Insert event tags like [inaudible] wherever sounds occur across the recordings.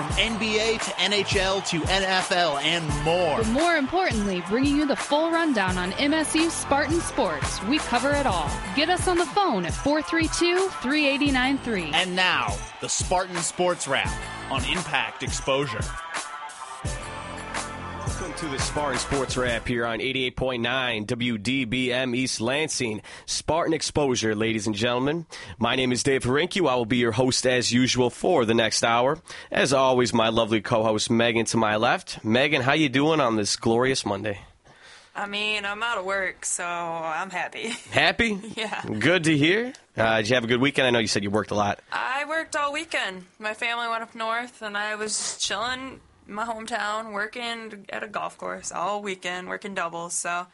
from NBA to NHL to NFL and more. But more importantly, bringing you the full rundown on MSU Spartan Sports. We cover it all. Get us on the phone at 432 3893. And now, the Spartan Sports Wrap on Impact Exposure. To the Spartan Sports Wrap here on 88.9 WDBM East Lansing. Spartan Exposure, ladies and gentlemen. My name is Dave Harinke. I will be your host as usual for the next hour. As always, my lovely co-host Megan to my left. Megan, how you doing on this glorious Monday? I mean, I'm out of work, so I'm happy. [laughs] Happy? Yeah. Good to hear. Uh, did you have a good weekend? I know you said you worked a lot. I worked all weekend. My family went up north, and I was chilling in my hometown, working at a golf course all weekend, working doubles. So,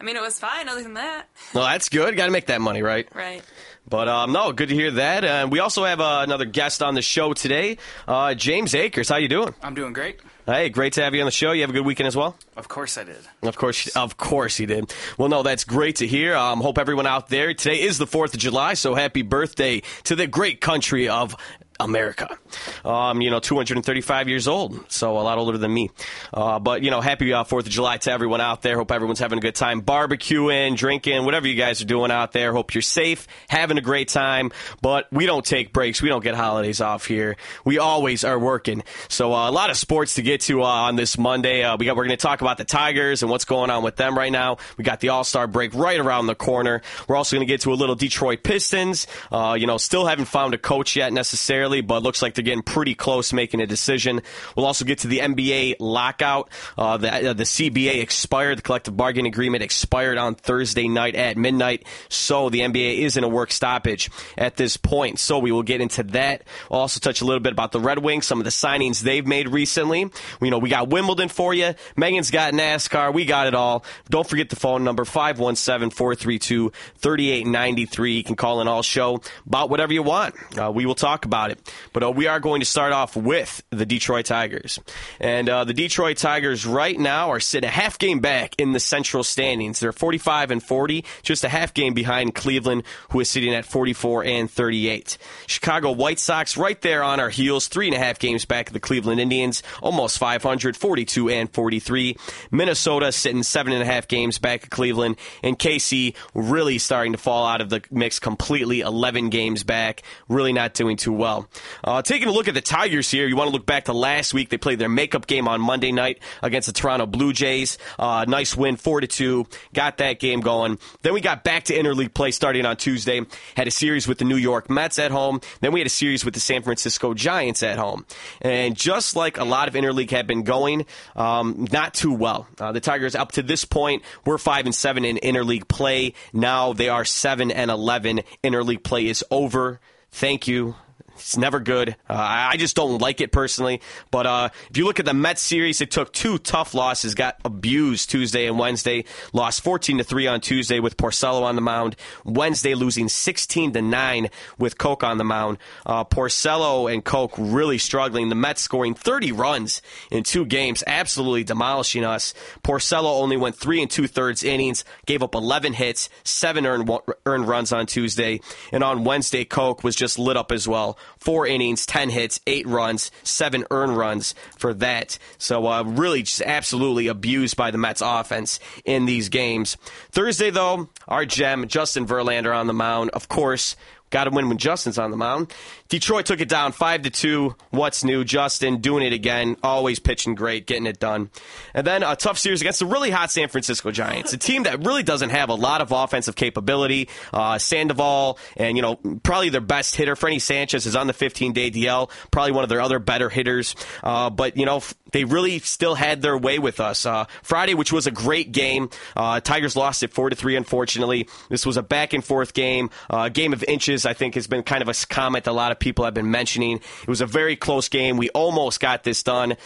I mean, it was fine other than that. [laughs] Well, that's good. Got to make that money, right? Right. But um, no, good to hear that. And we also have uh, another guest on the show today, uh, James Akers. How you doing? I'm doing great. Hey, great to have you on the show. You have a good weekend as well. Of course I did. Of course, of course he did. Well, no, that's great to hear. Um, hope everyone out there. Today is the Fourth of July, so happy birthday to the great country of America. Um, you know, 235 years old, so a lot older than me. Uh, but, you know, happy uh, 4th of July to everyone out there. Hope everyone's having a good time barbecuing, drinking, whatever you guys are doing out there. Hope you're safe, having a great time. But we don't take breaks. We don't get holidays off here. We always are working. So uh, a lot of sports to get to uh, on this Monday. Uh, we got, we're going to talk about the Tigers and what's going on with them right now. We got the All-Star break right around the corner. We're also going to get to a little Detroit Pistons. Uh, you know, still haven't found a coach yet necessarily but looks like they're getting pretty close making a decision. We'll also get to the NBA lockout. Uh, the, uh, the CBA expired. The collective bargaining agreement expired on Thursday night at midnight. So the NBA is in a work stoppage at this point. So we will get into that. We'll also touch a little bit about the Red Wings, some of the signings they've made recently. You know, we got Wimbledon for you. Megan's got NASCAR. We got it all. Don't forget the phone number 517 432 3893. You can call in all show about whatever you want. Uh, we will talk about it. But uh, we are going to start off with the Detroit Tigers. And uh, the Detroit Tigers right now are sitting a half game back in the central standings. They're 45 and 40, just a half game behind Cleveland, who is sitting at 44 and 38. Chicago White Sox right there on our heels, three and a half games back of the Cleveland Indians, almost 500, 42 and 43. Minnesota sitting seven and a half games back of Cleveland, and KC really starting to fall out of the mix completely, 11 games back, really not doing too well. Uh, taking a look at the Tigers here, you want to look back to last week. They played their makeup game on Monday night against the Toronto Blue Jays. Uh, nice win, four to two. Got that game going. Then we got back to interleague play starting on Tuesday. Had a series with the New York Mets at home. Then we had a series with the San Francisco Giants at home. And just like a lot of interleague have been going, um, not too well. Uh, the Tigers up to this point were five and seven in interleague play. Now they are seven and eleven. Interleague play is over. Thank you. It's never good. Uh, I just don't like it personally. But uh, if you look at the Mets series, it took two tough losses. Got abused Tuesday and Wednesday. Lost 14 to three on Tuesday with Porcello on the mound. Wednesday losing 16 to nine with Coke on the mound. Uh, Porcello and Coke really struggling. The Mets scoring 30 runs in two games, absolutely demolishing us. Porcello only went three and two thirds innings, gave up 11 hits, seven earned earned runs on Tuesday, and on Wednesday, Coke was just lit up as well four innings, 10 hits, eight runs, seven earned runs for that. So uh, really just absolutely abused by the Mets offense in these games. Thursday, though, our gem, Justin Verlander on the mound. Of course, got to win when Justin's on the mound. Detroit took it down five to two. What's new? Justin doing it again. Always pitching great, getting it done. And then a tough series against the really hot San Francisco Giants, a team that really doesn't have a lot of offensive capability. Uh, Sandoval and you know probably their best hitter, Freddie Sanchez, is on the 15 day DL. Probably one of their other better hitters. Uh, but you know they really still had their way with us. Uh, Friday, which was a great game, uh, Tigers lost it four to three. Unfortunately, this was a back and forth game. Uh, game of inches, I think, has been kind of a comment a lot of people have been mentioning. It was a very close game. We almost got this done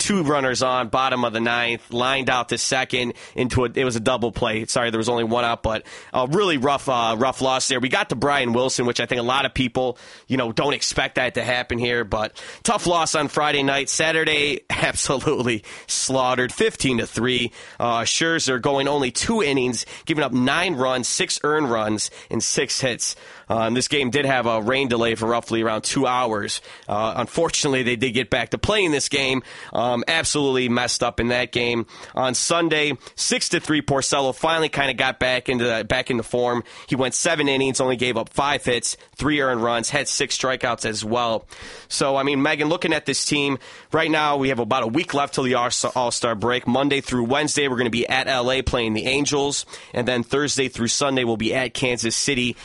two runners on, bottom of the ninth, lined out to second into a, it was a double play. Sorry, there was only one out, but a really rough, uh, rough loss there. We got to Brian Wilson, which I think a lot of people, you know, don't expect that to happen here, but tough loss on Friday night. Saturday, [laughs] absolutely slaughtered, 15 to 3. Uh, Scherzer going only two innings, giving up nine runs, six earned runs, and six hits. Uh, and this game did have a rain delay for roughly around two hours. Uh, unfortunately, they did get back to playing this game. Um, absolutely messed up in that game. On Sunday, six to three, Porcello finally kind of got back into the, back into form. He went seven innings, only gave up five hits, three earned runs, had six strikeouts as well. So, I mean, Megan, looking at this team right now, we have about a week left till the All Star break. Monday through Wednesday, we're going to be at LA playing the Angels, and then Thursday through Sunday, we'll be at Kansas City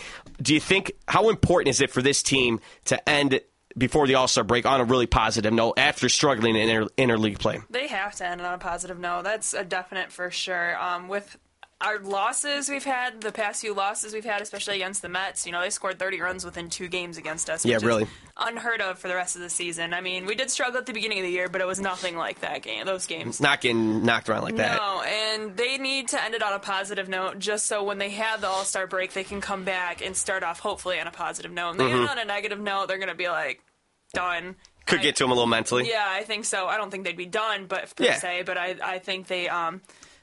do you think how important is it for this team to end before the All Star break on a really positive note after struggling in inter- interleague play? They have to end on a positive note. That's a definite for sure. Um, with our losses we've had, the past few losses we've had, especially against the Mets, you know, they scored 30 runs within two games against us. yeah, really. unheard of for the rest of the season. I mean, we did struggle at the beginning of the year, but it was nothing like that game, those games. Not getting knocked around like that. No, and they need to end it on a positive note just so when they have the All Star break, they can come back and start off hopefully on a positive note. And they Mm-hmm. end on a negative note, they're going to be like, done. Could I- get to them a little mentally. yeah, I think so. I don't think they'd be done, but per Yeah. se, but I, I think they um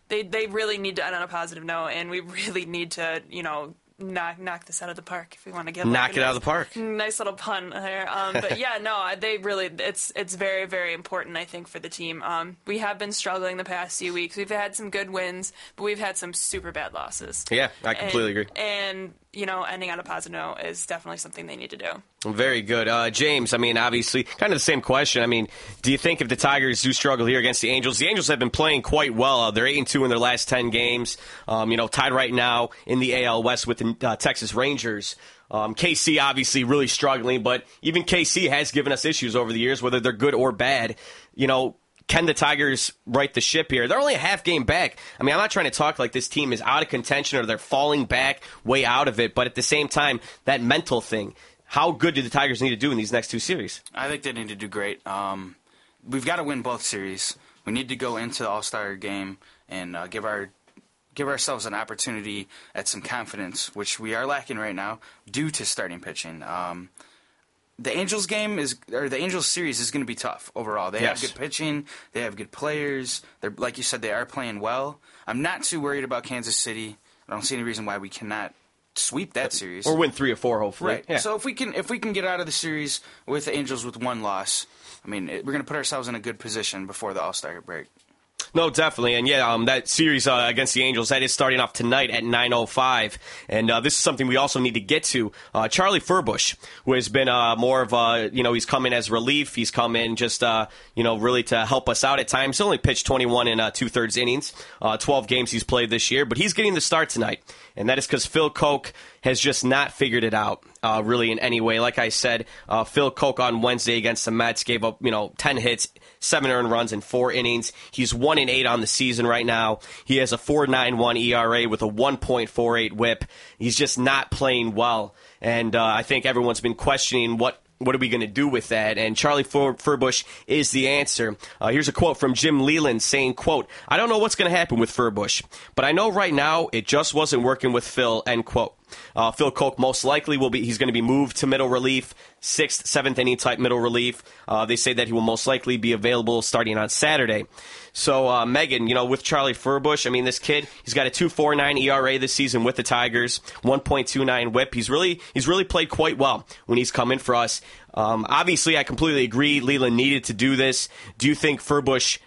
they they really need to end on a positive note, and we [laughs] really need to you know knock knock this out of the park if we want to get Knock like it a out of the park. [laughs] Nice little pun there, um, but yeah, no, they really it's it's very very important I think for the team. Um, we have been struggling the past few weeks. We've had some good wins, but we've had some super bad losses. Yeah, I completely and, agree. And you know, ending on a positive note is definitely something they need to do. Very good. Uh, James, I mean, obviously, kind of the same question. I mean, do you think if the Tigers do struggle here against the Angels, the Angels have been playing quite well. Uh, they're 8 and 2 in their last 10 games. Um, you know, tied right now in the AL West with the uh, Texas Rangers. Um, KC obviously really struggling, but even KC has given us issues over the years, whether they're good or bad. You know, can the Tigers right the ship here? They're only a half game back. I mean, I'm not trying to talk like this team is out of contention or they're falling back way out of it, but at the same time, that mental thing. How good do the Tigers need to do in these next two series? I think they need to do great. Um, we've got to win both series. We need to go into the All Star game and uh, give our give ourselves an opportunity at some confidence, which we are lacking right now due to starting pitching. Um, the Angels game is or the Angels series is going to be tough overall. They Yes. have good pitching, they have good players. They're like you said, they are playing well. I'm not too worried about Kansas City. I don't see any reason why we cannot sweep that series. Or win three or four, hopefully. Right. Yeah. So if we can if we can get out of the series with the Angels with one loss, I mean it, we're going to put ourselves in a good position before the All Star break. No, definitely, and yeah, um, that series uh, against the Angels that is starting off tonight at 9:05, and uh, this is something we also need to get to. Uh, Charlie Furbush, who has been uh, more of a, you know, he's come in as relief. He's come in just, uh, you know, really to help us out at times. He only pitched 21 in uh, two thirds innings, uh, 12 games he's played this year, but he's getting the start tonight, and that is because Phil Coke has just not figured it out. Uh, really, in any way. Like I said, uh, Phil Coke on Wednesday against the Mets gave up, you know, 10 hits, seven earned runs in four innings. He's one in eight on the season right now. He has a 4.91 ERA with a 1.48 WHIP. He's just not playing well, and uh, I think everyone's been questioning what. What are we going to do with that? And Charlie Fur- Furbush is the answer. Uh, here's a quote from Jim Leyland saying, "quote I don't know what's going to happen with Furbush, but I know right now it just wasn't working with Phil." End quote. Uh, Phil Coke most likely will be. He's going to be moved to middle relief, sixth, seventh inning type middle relief. Uh, they say that he will most likely be available starting on Saturday. So uh, Megan, you know, with Charlie Furbush, I mean, this kid, he's got a 2.49 ERA this season with the Tigers, 1.29 WHIP. He's really he's really played quite well when he's come in for us. Um, obviously, I completely agree. Leyland needed to do this. Do you think Furbush?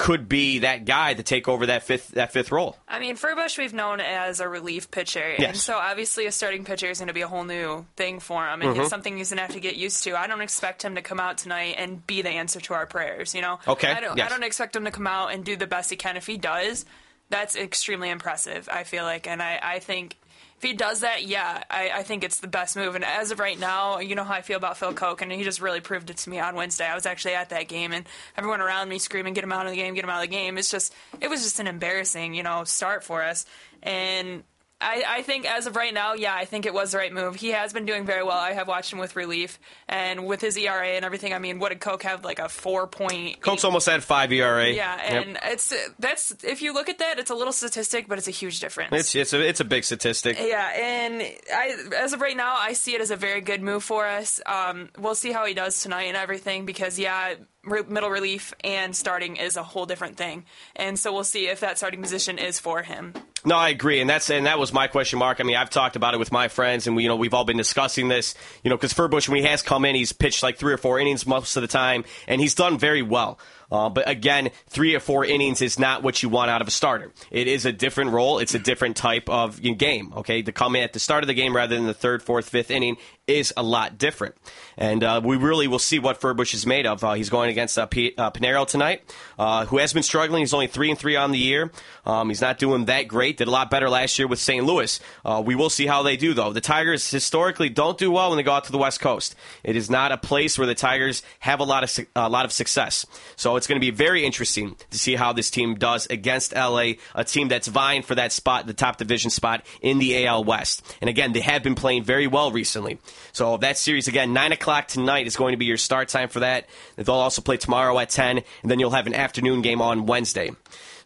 Could be that guy to take over that fifth that fifth role. I mean, Furbush we've known as a relief pitcher, and so obviously a starting pitcher is going to be a whole new thing for him, and it's mm-hmm. something he's going to have to get used to. I don't expect him to come out tonight and be the answer to our prayers. You know, Okay, I don't. yes. I don't expect him to come out and do the best he can. If he does, that's extremely impressive. I feel like, and I, I think. If he does that, yeah, I, I think it's the best move. And as of right now, you know how I feel about Phil Coke, and he just really proved it to me on Wednesday. I was actually at that game, and everyone around me screaming, "Get him out of the game! Get him out of the game!" It's just, it was just an embarrassing, you know, start for us. And I, I think as of right now, yeah, I think it was the right move. He has been doing very well. I have watched him with relief and with his ERA and everything. I mean, what did Coke have? Like a four point. Coke's almost at five ERA. Yeah, Yep. and it's that's if you look at that, it's a little statistic, but it's a huge difference. It's it's a it's a big statistic. Yeah, and I, as of right now, I see it as a very good move for us. Um, we'll see how he does tonight and everything because, yeah, middle relief and starting is a whole different thing, and so we'll see if that starting position is for him. No, I agree, and that's and that was my question mark. I mean, I've talked about it with my friends, and we, you know, we've all been discussing this. You know, because Furbush, when he has come in, he's pitched like three or four innings most of the time, and he's done very well. Uh, but again, three or four innings is not what you want out of a starter. It is a different role. It's a different type of game. Okay, to come in at the start of the game rather than the third, fourth, fifth inning is a lot different. And uh, we really will see what Furbush is made of. Uh, he's going against uh, P- uh, Piñeiro tonight, uh, who has been struggling. He's only three and three on the year. Um, he's not doing that great. Did a lot better last year with St. Louis. Uh, we will see how they do, though. The Tigers historically don't do well when they go out to the West Coast. It is not a place where the Tigers have a lot of su- a lot of success. So it's going to be very interesting to see how this team does against LA, a team that's vying for that spot, the top division spot in the AL West. And again, they have been playing very well recently. So that series again, nine o'clock tonight is going to be your start time for that. They'll also play tomorrow at ten, and then you'll have an afternoon game on Wednesday.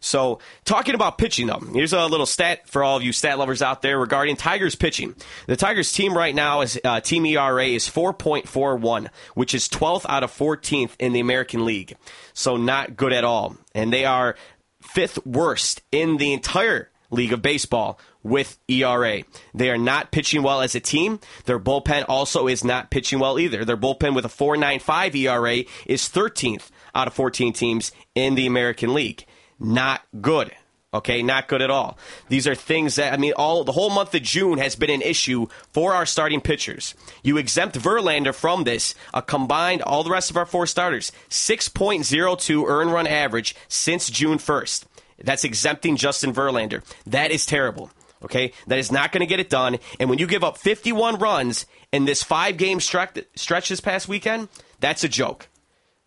So, talking about pitching, though, here's a little stat for all of you stat lovers out there regarding Tigers pitching. The Tigers team right now is uh, team ERA is 4.41, which is 12th out of 14th in the American League. So, not good at all. And they are fifth worst in the entire league of baseball with ERA. They are not pitching well as a team. Their bullpen also is not pitching well either. Their bullpen with a 4.95 ERA is 13th out of 14 teams in the American League. Not good. Okay, not good at all. These are things that I mean, all the whole month of June has been an issue for our starting pitchers. You exempt Verlander from this, a combined all the rest of our four starters, 6.02 earn run average since June 1st. That's exempting Justin Verlander. That is terrible. Okay, that is not going to get it done. And when you give up 51 runs in this five game stretch, stretch this past weekend, that's a joke.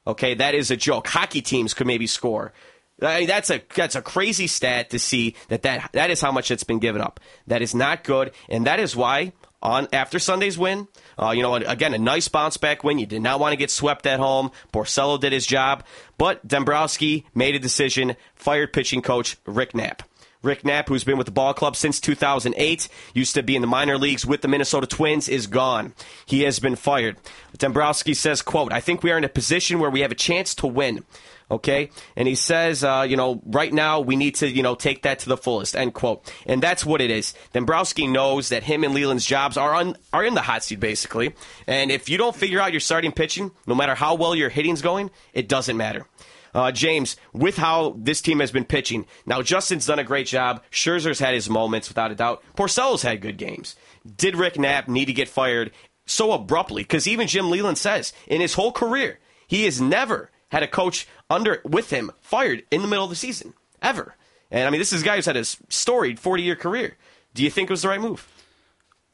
Okay, that is a joke. Hockey teams could maybe score. I mean, that's a that's a crazy stat to see that, that that is how much it's been given up. That is not good, and that is why on after Sunday's win, uh, you know, again a nice bounce back win. You did not want to get swept at home. Porcello did his job, but Dombrowski made a decision, fired pitching coach Rick Knapp. Rick Knapp, who's been with the ball club since 2008, used to be in the minor leagues with the Minnesota Twins, is gone. He has been fired. Dombrowski says, quote, I think we are in a position where we have a chance to win. Okay? And he says, uh, you know, right now we need to, you know, take that to the fullest, end quote. And that's what it is. Dombrowski knows that him and Leyland's jobs are on, are in the hot seat, basically. And if you don't figure out your starting pitching, no matter how well your hitting's going, it doesn't matter. Uh, James, with how this team has been pitching, now Justin's done a great job. Scherzer's had his moments, without a doubt. Porcello's had good games. Did Rick Knapp need to get fired so abruptly? Because even Jim Leyland says in his whole career, he has never had a coach under with him fired in the middle of the season ever. And I mean, this is a guy who's had a storied 40 year career. Do you think it was the right move?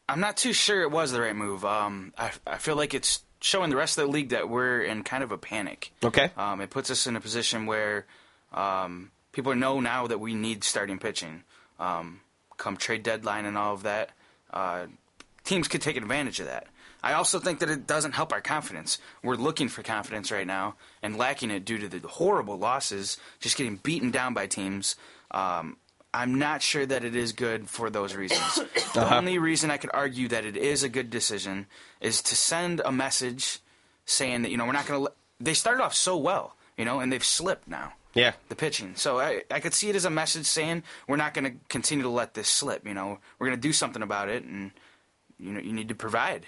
I'm not too sure it was the right move. Um, I, I feel like it's showing the rest of the league that we're in kind of a panic. Okay. Um, it puts us in a position where um, people know now that we need starting pitching. Um, come trade deadline and all of that, uh, teams could take advantage of that. I also think that it doesn't help our confidence. We're looking for confidence right now and lacking it due to the horrible losses, just getting beaten down by teams. Um, I'm not sure that it is good for those reasons. [coughs] The only reason I could argue that it is a good decision is to send a message saying that you know we're not going to. They started off so well, you know, and they've slipped now. Yeah. The pitching. So I, I could see it as a message saying we're not going to continue to let this slip. You know, we're going to do something about it, and you know you need to provide.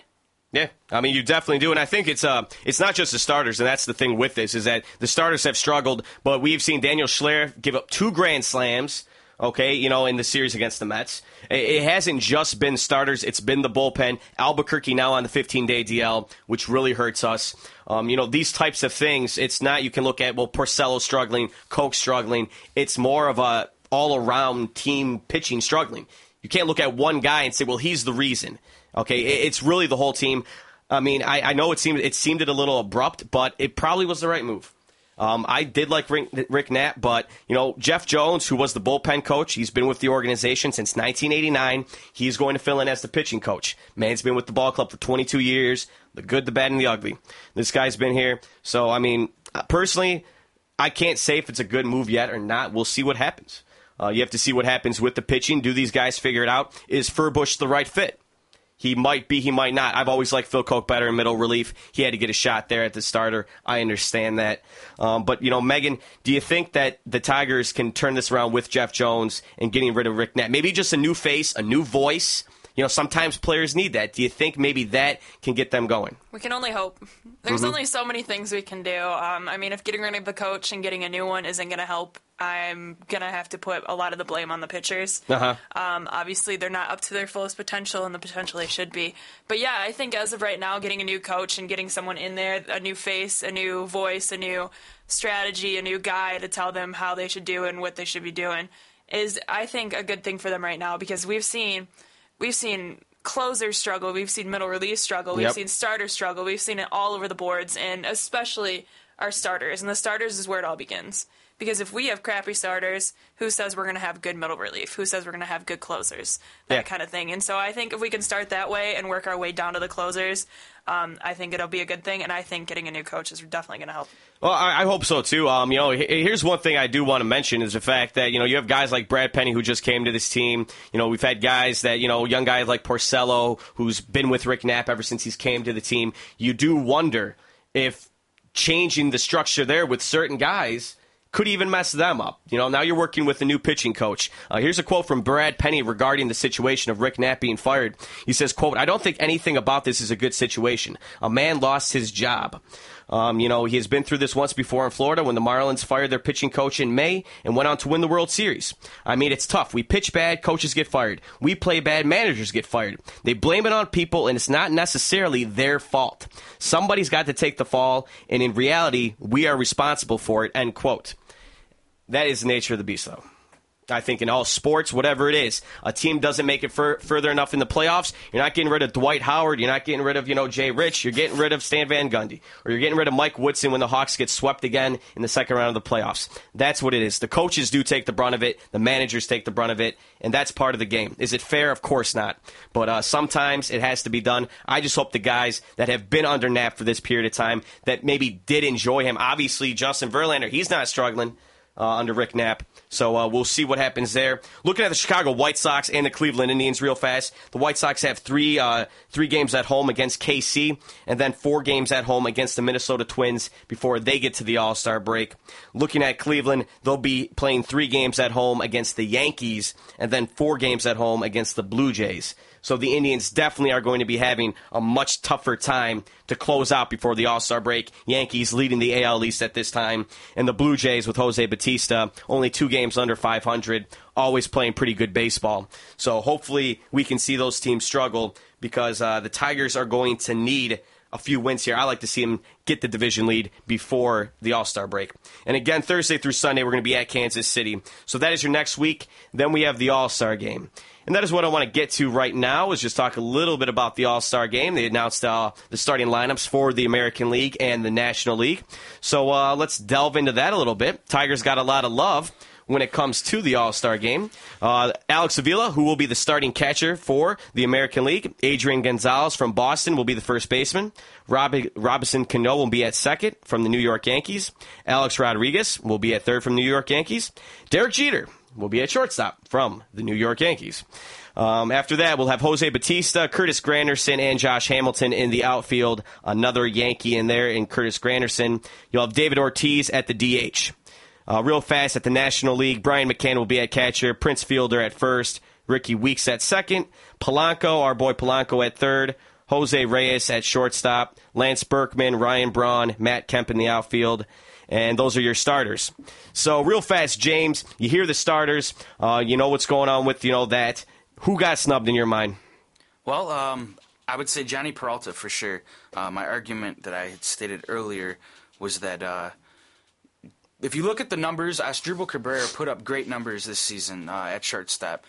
Yeah, I mean you definitely do, and I think it's uh it's not just the starters, and that's the thing with this is that the starters have struggled, but we've seen Daniel Schler give up two grand slams. Okay, you know, in the series against the Mets, it, hasn't just been starters; it's been the bullpen. Albuquerque now on the 15-day DL, which really hurts us. Um, you know, these types of things. It's not you can look at well, Porcello struggling, Coke struggling. It's more of a all-around team pitching struggling. You can't look at one guy and say, well, he's the reason. Okay, it's really the whole team. I mean, I, I know it seemed it seemed it a little abrupt, but it probably was the right move. Um, I did like Rick, Rick Knapp, but you know Jeff Jones, who was the bullpen coach, he's been with the organization since 1989. He's going to fill in as the pitching coach. Man's been with the ball club for 22 years. The good, the bad, and the ugly. This guy's been here. So I mean, uh, personally, I can't say if it's a good move yet or not. We'll see what happens. Uh, you have to see what happens with the pitching. Do these guys figure it out? Is Furbush the right fit? He might be, he might not. I've always liked Phil Coke better in middle relief. He had to get a shot there at the starter. I understand that. Um, but, you know, Megan, do you think that the Tigers can turn this around with Jeff Jones and getting rid of Rick Knapp? Maybe just a new face, a new voice. You know, sometimes players need that. Do you think maybe that can get them going? We can only hope. [laughs] There's mm-hmm. only so many things we can do. Um, I mean, if getting rid of the coach and getting a new one isn't going to help, I'm gonna have to put a lot of the blame on the pitchers. Uh-huh. Um, obviously, they're not up to their fullest potential and the potential they should be. But yeah, I think as of right now, getting a new coach and getting someone in there, a new face, a new voice, a new strategy, a new guy to tell them how they should do and what they should be doing is, I think, a good thing for them right now because we've seen we've seen closers struggle, we've seen middle release struggle, we've seen starters struggle, we've seen it all over the boards, and especially our starters. And the starters is where it all begins. Because if we have crappy starters, who says we're going to have good middle relief? Who says we're going to have good closers? That yeah. kind of thing. And so I think if we can start that way and work our way down to the closers, um, I think it'll be a good thing. And I think getting a new coach is definitely going to help. Well, I, I, hope so too. Um, you know, here's one thing I do want to mention is the fact that you know you have guys like Brad Penny who just came to this team. You know, we've had guys that you know, young guys like Porcello who's been with Rick Knapp ever since he's came to the team. You do wonder if changing the structure there with certain guys could even mess them up. You know, now you're working with a new pitching coach. Uh, here's a quote from Brad Penny regarding the situation of Rick Knapp being fired. He says, quote, I don't think anything about this is a good situation. A man lost his job. Um, you know, he has been through this once before in Florida when the Marlins fired their pitching coach in May and went on to win the World Series. I mean, it's tough. We pitch bad, coaches get fired. We play bad, managers get fired. They blame it on people, and it's not necessarily their fault. Somebody's got to take the fall, and in reality, we are responsible for it, end quote. That is the nature of the beast, though. I think in all sports, whatever it is, a team doesn't make it fur- further enough in the playoffs. You're not getting rid of Dwight Howard. You're not getting rid of you know Jay Rich. You're getting rid of Stan Van Gundy, or you're getting rid of Mike Woodson when the Hawks get swept again in the second round of the playoffs. That's what it is. The coaches do take the brunt of it. The managers take the brunt of it, and that's part of the game. Is it fair? Of course not. But uh, sometimes it has to be done. I just hope the guys that have been under Knapp for this period of time that maybe did enjoy him. Obviously, Justin Verlander, he's not struggling uh, under Rick Knapp. So uh, we'll see what happens there. Looking at the Chicago White Sox and the Cleveland Indians real fast. The White Sox have three uh, three games at home against KC, and then four games at home against the Minnesota Twins before they get to the All Star break. Looking at Cleveland, they'll be playing three games at home against the Yankees, and then four games at home against the Blue Jays. So the Indians definitely are going to be having a much tougher time to close out before the All Star break. Yankees leading the AL East at this time, and the Blue Jays with Jose Bautista only two games under 500, always playing pretty good baseball. So hopefully we can see those teams struggle because uh, the Tigers are going to need a few wins here. I like to see them get the division lead before the All Star break. And again, Thursday through Sunday, we're going to be at Kansas City. So that is your next week. Then we have the All Star game. And that is what I want to get to right now is just talk a little bit about the All-Star game. They announced uh, the starting lineups for the American League and the National League. So uh, let's delve into that a little bit. Tigers got a lot of love when it comes to the All Star game. Uh, Alex Avila, who will be the starting catcher for the American League. Adrian Gonzalez from Boston will be the first baseman. Robinson Cano will be at second from the New York Yankees. Alex Rodriguez will be at third from the New York Yankees. Derek Jeter will be at shortstop from the New York Yankees. Um, after that, we'll have Jose Bautista, Curtis Granderson, and Josh Hamilton in the outfield. Another Yankee in there in Curtis Granderson. You'll have David Ortiz at the DH. Uh, real fast at the National League, Brian McCann will be at catcher, Prince Fielder at first, Rickie Weeks at second, Polanco, our boy Polanco at third, Jose Reyes at shortstop, Lance Berkman, Ryan Braun, Matt Kemp in the outfield, and those are your starters. So real fast, James, you hear the starters, uh, you know what's going on with you know that. Who got snubbed in your mind? Well, um, I would say Jhonny Peralta for sure. Uh, my argument that I had stated earlier was that uh, if you look at the numbers, Asdrubal Cabrera put up great numbers this season uh, at shortstop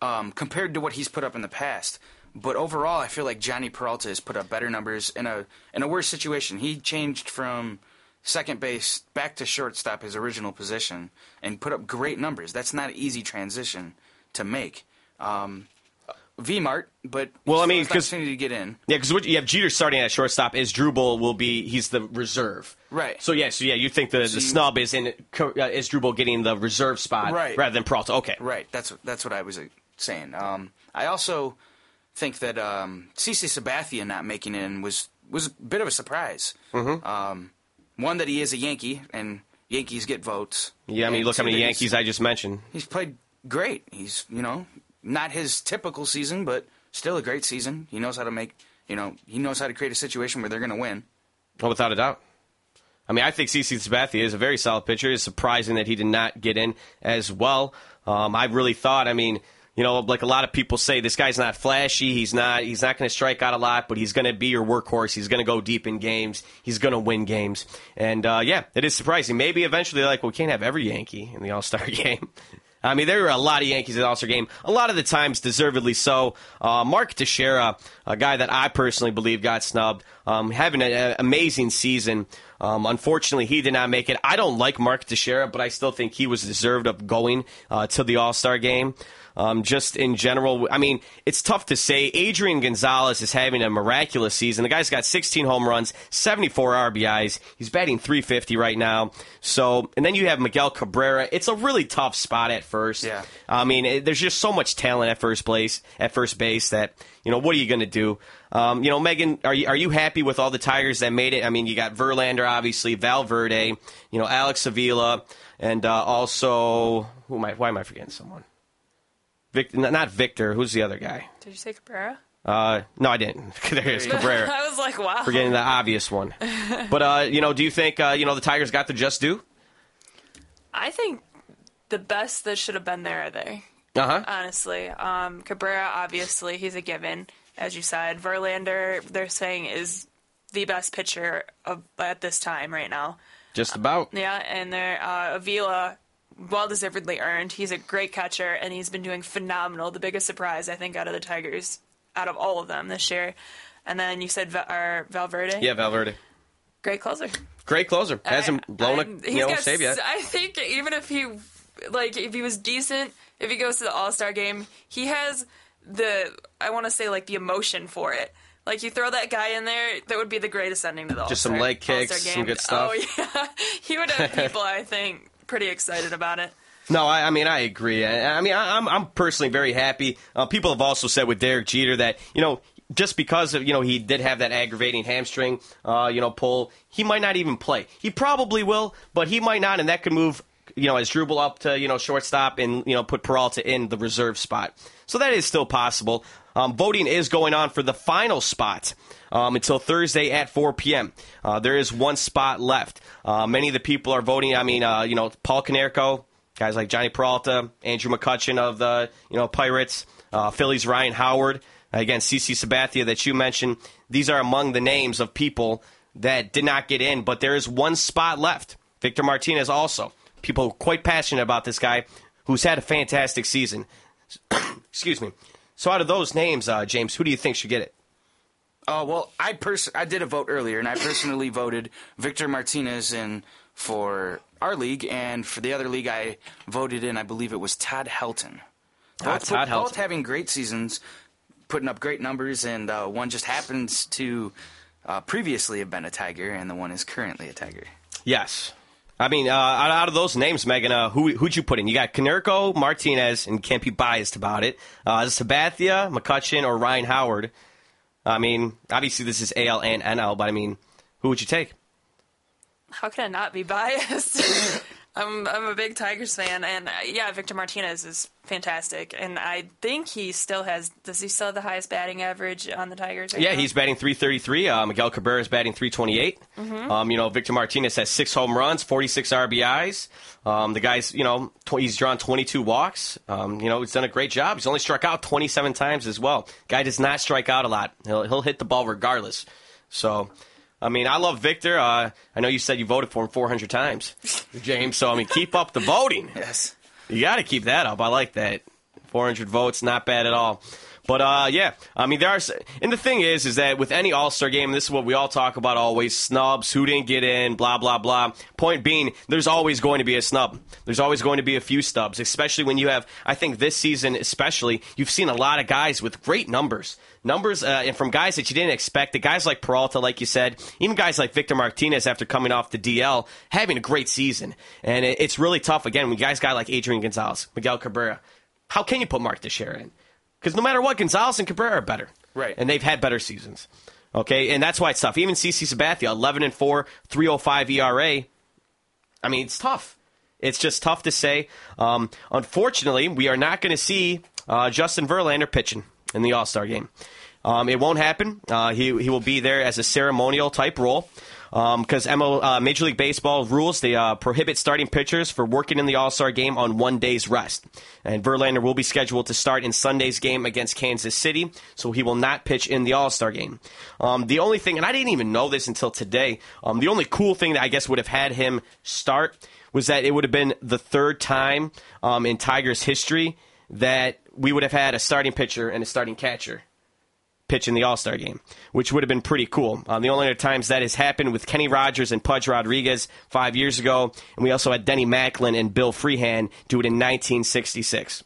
um, compared to what he's put up in the past. But overall, I feel like Jhonny Peralta has put up better numbers in a in a worse situation. He changed from second base back to shortstop, his original position, and put up great numbers. That's not an easy transition to make. Um, V Mart, but Well, I mean, still has an 'cause- opportunity to get in. Yeah, because you have Jeter starting at shortstop. Asdrubal will be he's the reserve. Right. So yeah, so yeah, you think the, the you- snub is in uh, is Drubel getting the reserve spot Right. rather than Peralta? Okay. Right. That's that's what I was uh, saying. Um, I also think that um, CC Sabathia not making it in was was a bit of a surprise. Mm-hmm. Um, one that he is a Yankee, and Yankees get votes. Yeah, I mean, look how many Yankees I just mentioned. He's played great. He's you know not his typical season, but still a great season. He knows how to make you know he knows how to create a situation where they're going to win. Well, without a doubt. I mean, I think CC Sabathia is a very solid pitcher. It's surprising that he did not get in as well. Um, I really thought. I mean, you know, like a lot of people say, this guy's not flashy. He's not. He's not going to strike out a lot, but he's going to be your workhorse. He's going to go deep in games. He's going to win games. And uh, yeah, it is surprising. Maybe eventually, like, well, we can't have every Yankee in the All Star [laughs] game. I mean, there were a lot of Yankees in the All Star game. A lot of the times, deservedly so. Uh, Mark Teixeira, a guy that I personally believe got snubbed, um, having an amazing season. Um, unfortunately, he did not make it. I don't like Mark Teixeira, but I still think he was deserved of going uh, to the All Star game. Um, just in general, I mean, it's tough to say. Adrian Gonzalez is having a miraculous season. The guy's got 16 home runs, 74 RBIs. He's batting 350 right now. So, and then you have Miguel Cabrera. It's a really tough spot at first. Yeah. I mean, it, there's just so much talent at first place, at first base that you know what are you going to do? Um, you know, Megan, are you are you happy with all the Tigers that made it? I mean, you got Verlander, obviously, Valverde, you know, Alex Avila, and uh, also who am I? Why am I forgetting someone? Victor, not Victor. Who's the other guy? Did you say Cabrera? Uh, no, I didn't. [laughs] There's [laughs] Cabrera. I was like, wow. Forgetting the obvious one. [laughs] But uh, you know, do you think uh, you know the Tigers got the just due? I think the best that should have been there are they. Uh huh. Honestly, um, Cabrera obviously he's a given, as you said. Verlander, they're saying is the best pitcher of, at this time right now. Just about. Yeah, and there uh, Avila, well deservedly earned. He's a great catcher, and he's been doing phenomenal. The biggest surprise I think out of the Tigers, out of all of them this year. And then you said or Valverde, Yeah, Valverde. great closer. Great closer. Hasn't I- blown I'm- a you know got save yet. I think even if he, like, if he was decent, if he goes to the All Star game, he has the I want to say like the emotion for it. Like you throw that guy in there, that would be the greatest ending to the Just some leg kicks, some good stuff. Oh yeah, [laughs] he would have people I think pretty excited about it. No, I, I mean I agree. I, I mean I, I'm I'm personally very happy. Uh, people have also said with Derek Jeter that you know just because of you know he did have that aggravating hamstring uh, you know pull, he might not even play. He probably will, but he might not, and that could move you know Asdrubal up to you know shortstop and you know put Peralta in the reserve spot. So that is still possible. Um, voting is going on for the final spot um, until Thursday at 4 p.m. Uh, there is one spot left. Uh, many of the people are voting. I mean, uh, you know, Paul Konerko, guys like Jhonny Peralta, Andrew McCutchen of the you know Pirates, uh, Phillies Ryan Howard, again CC Sabathia that you mentioned. These are among the names of people that did not get in, but there is one spot left. Victor Martinez also. People quite passionate about this guy who's had a fantastic season. [coughs] Excuse me. So out of those names, uh, James, who do you think should get it? Oh well, I pers- I did a vote earlier, and I personally voted Victor Martinez in for our league, and for the other league, I voted in. I believe it was Todd Helton. Ah, Both, Todd both Helton. having great seasons, putting up great numbers, and uh, one just happens to uh, previously have been a Tiger, and the one is currently a Tiger. Yes. I mean, uh, out, of those names, Megan, uh, who, who'd you put in? You got Konerko, Martinez, and can't be biased about it. Uh, Sabathia, McCutchen, or Ryan Howard. I mean, obviously this is AL and NL, but I mean, who would you take? How can I not be biased? [laughs] [laughs] I'm I'm a big Tigers fan, and uh, yeah, Victor Martinez is fantastic, and I think he still has. Does he still have the highest batting average on the Tigers? right Yeah, now? he's batting 333. Uh, Miguel Cabrera is batting 328. Um, you know, Victor Martinez has six home runs, 46 RBIs. Um, the guy's, you know, tw- he's drawn 22 walks. Um, you know, he's done a great job. He's only struck out 27 times as well. Guy does not strike out a lot. He'll, he'll hit the ball regardless. So, I mean, I love Victor. Uh, I know you said you voted for him 400 times, [laughs] James. So, I mean, keep up the voting. Yes. You got to keep that up. I like that. 400 votes, not bad at all. But uh, yeah, I mean there are, and the thing is, is that with any All Star game, this is what we all talk about always: snubs, who didn't get in, blah blah blah. Point being, there's always going to be a snub. There's always going to be a few stubs, especially when you have. I think this season, especially, you've seen a lot of guys with great numbers. Numbers uh, and from guys that you didn't expect. The guys like Peralta, like you said, even guys like Victor Martinez after coming off the DL, having a great season. And it, it's really tough again when guys guy like Adrian Gonzalez, Miguel Cabrera. How can you put Mark Teixeira in? Because no matter what, Gonzalez and Cabrera are better. Right. And they've had better seasons. Okay, and that's why it's tough. Even CC Sabathia, 11 and 4, 305 ERA. I mean, it's tough. It's just tough to say. Um, unfortunately, we are not going to see uh, Justin Verlander pitching in the All Star game. Um, it won't happen. Uh, he he will be there as a ceremonial type role because uh, Major League Baseball rules they uh, prohibit starting pitchers for working in the All Star game on one day's rest. And Verlander will be scheduled to start in Sunday's game against Kansas City, so he will not pitch in the All Star game. Um, the only thing, and I didn't even know this until today, um, the only cool thing that I guess would have had him start was that it would have been the third time um, in Tigers history that we would have had a starting pitcher and a starting catcher pitch in the All Star game, which would have been pretty cool. Um, the only other times that has happened with Kenny Rogers and Pudge Rodriguez five years ago, and we also had Denny McLain and Bill Freehan do it in 1966.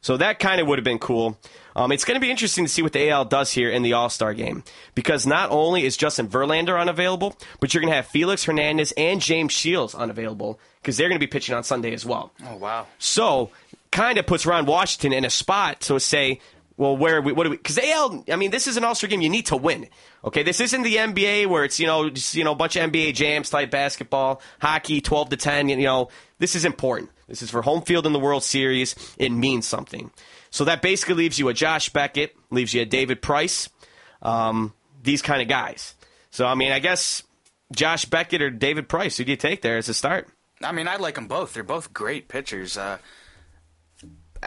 So that kind of would have been cool. Um, it's going to be interesting to see what the AL does here in the All Star game because not only is Justin Verlander unavailable, but you're going to have Felix Hernandez and James Shields unavailable because they're going to be pitching on Sunday as well. Oh wow. So, kind of puts Ron Washington in a spot to say, well, where we, what do we, because AL, I mean, this is an All Star game. You need to win. Okay, this isn't the NBA where it's you know just, you know a bunch of NBA jams type basketball, hockey, twelve to ten. You know, this is important. This is for home field in the World Series. It means something. So that basically leaves you a Josh Beckett, leaves you a David Price, um, these kind of guys. So I mean, I guess Josh Beckett or David Price, who do you take there as a start? I mean, I like them both. They're both great pitchers. Uh,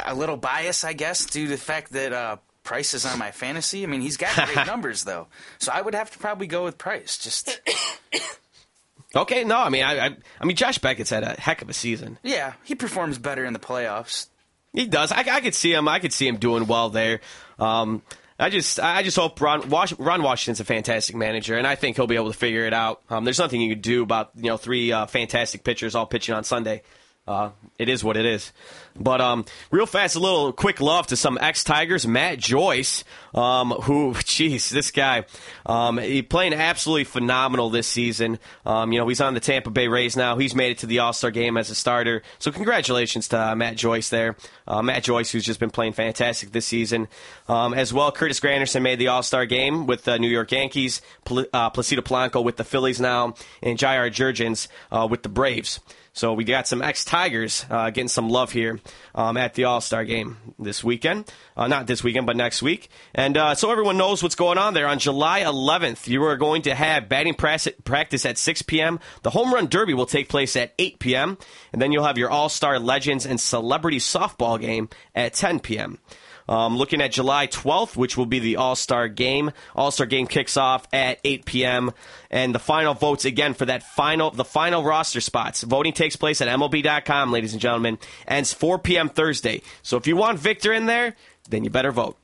a little bias, I guess, due to the fact that uh, Price is on my fantasy. I mean, he's got great [laughs] numbers though, so I would have to probably go with Price. Just [coughs] Okay, no, I mean, I, I, I mean, Josh Beckett's had a heck of a season. yeah, he performs better in the playoffs. He does. I, I could see him. I could see him doing well there. Um, I just, I just hope Ron, Wash, Ron Washington's a fantastic manager, and I think he'll be able to figure it out. Um, there's nothing you can do about you know three uh, fantastic pitchers all pitching on Sunday. Uh, it is what it is. But um, real fast, a little quick love to some ex Tigers. Matt Joyce, um, who, [laughs] jeez, this guy, um, he playing absolutely phenomenal this season. Um, you know, he's on the Tampa Bay Rays now. He's made it to the All Star game as a starter. So congratulations to uh, Matt Joyce there. Uh, Matt Joyce, who's just been playing fantastic this season. Um, as well, Curtis Granderson made the All Star game with the New York Yankees. Pl- uh, Placido Polanco with the Phillies now, and Jair Jurrjens uh, with the Braves. So we got some ex Tigers uh, getting some love here um, at the All Star game this weekend. Uh, not this weekend, but next week. And uh, so everyone knows what's going on there. On July 11th, you are going to have batting practice at 6 p.m. The Home Run Derby will take place at 8 p.m. And then you'll have your All Star Legends and Celebrity Softball game at 10 p.m. Um, looking at July 12th, which will be the All Star game. All Star game kicks off at 8 p.m. And the final votes again for that final, the final roster spots. Voting takes place at MLB.com, ladies and gentlemen. Ends 4 p.m. Thursday. So if you want Victor in there, then you better vote.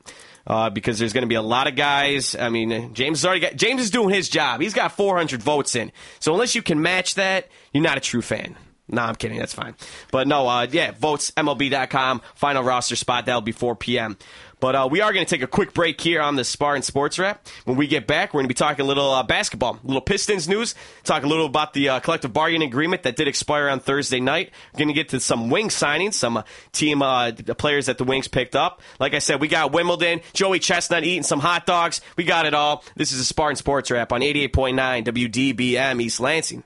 Uh, because there's going to be a lot of guys. I mean, James has already got, James is doing his job. He's got 400 votes in. So unless you can match that, you're not a true fan. No, I'm kidding. That's fine. But no, uh, yeah, votes, MLB.com, final roster spot. That'll be 4 p.m. But uh, we are going to take a quick break here on the Spartan Sports Wrap. When we get back, we're going to be talking a little uh, basketball, a little Pistons news, talk a little about the uh, collective bargaining agreement that did expire on Thursday night. We're going to get to some wing signings, some uh, team uh, players that the Wings picked up. Like I said, we got Wimbledon, Joey Chestnut eating some hot dogs. We got it all. This is a Spartan Sports Wrap on 88.9 WDBM East Lansing.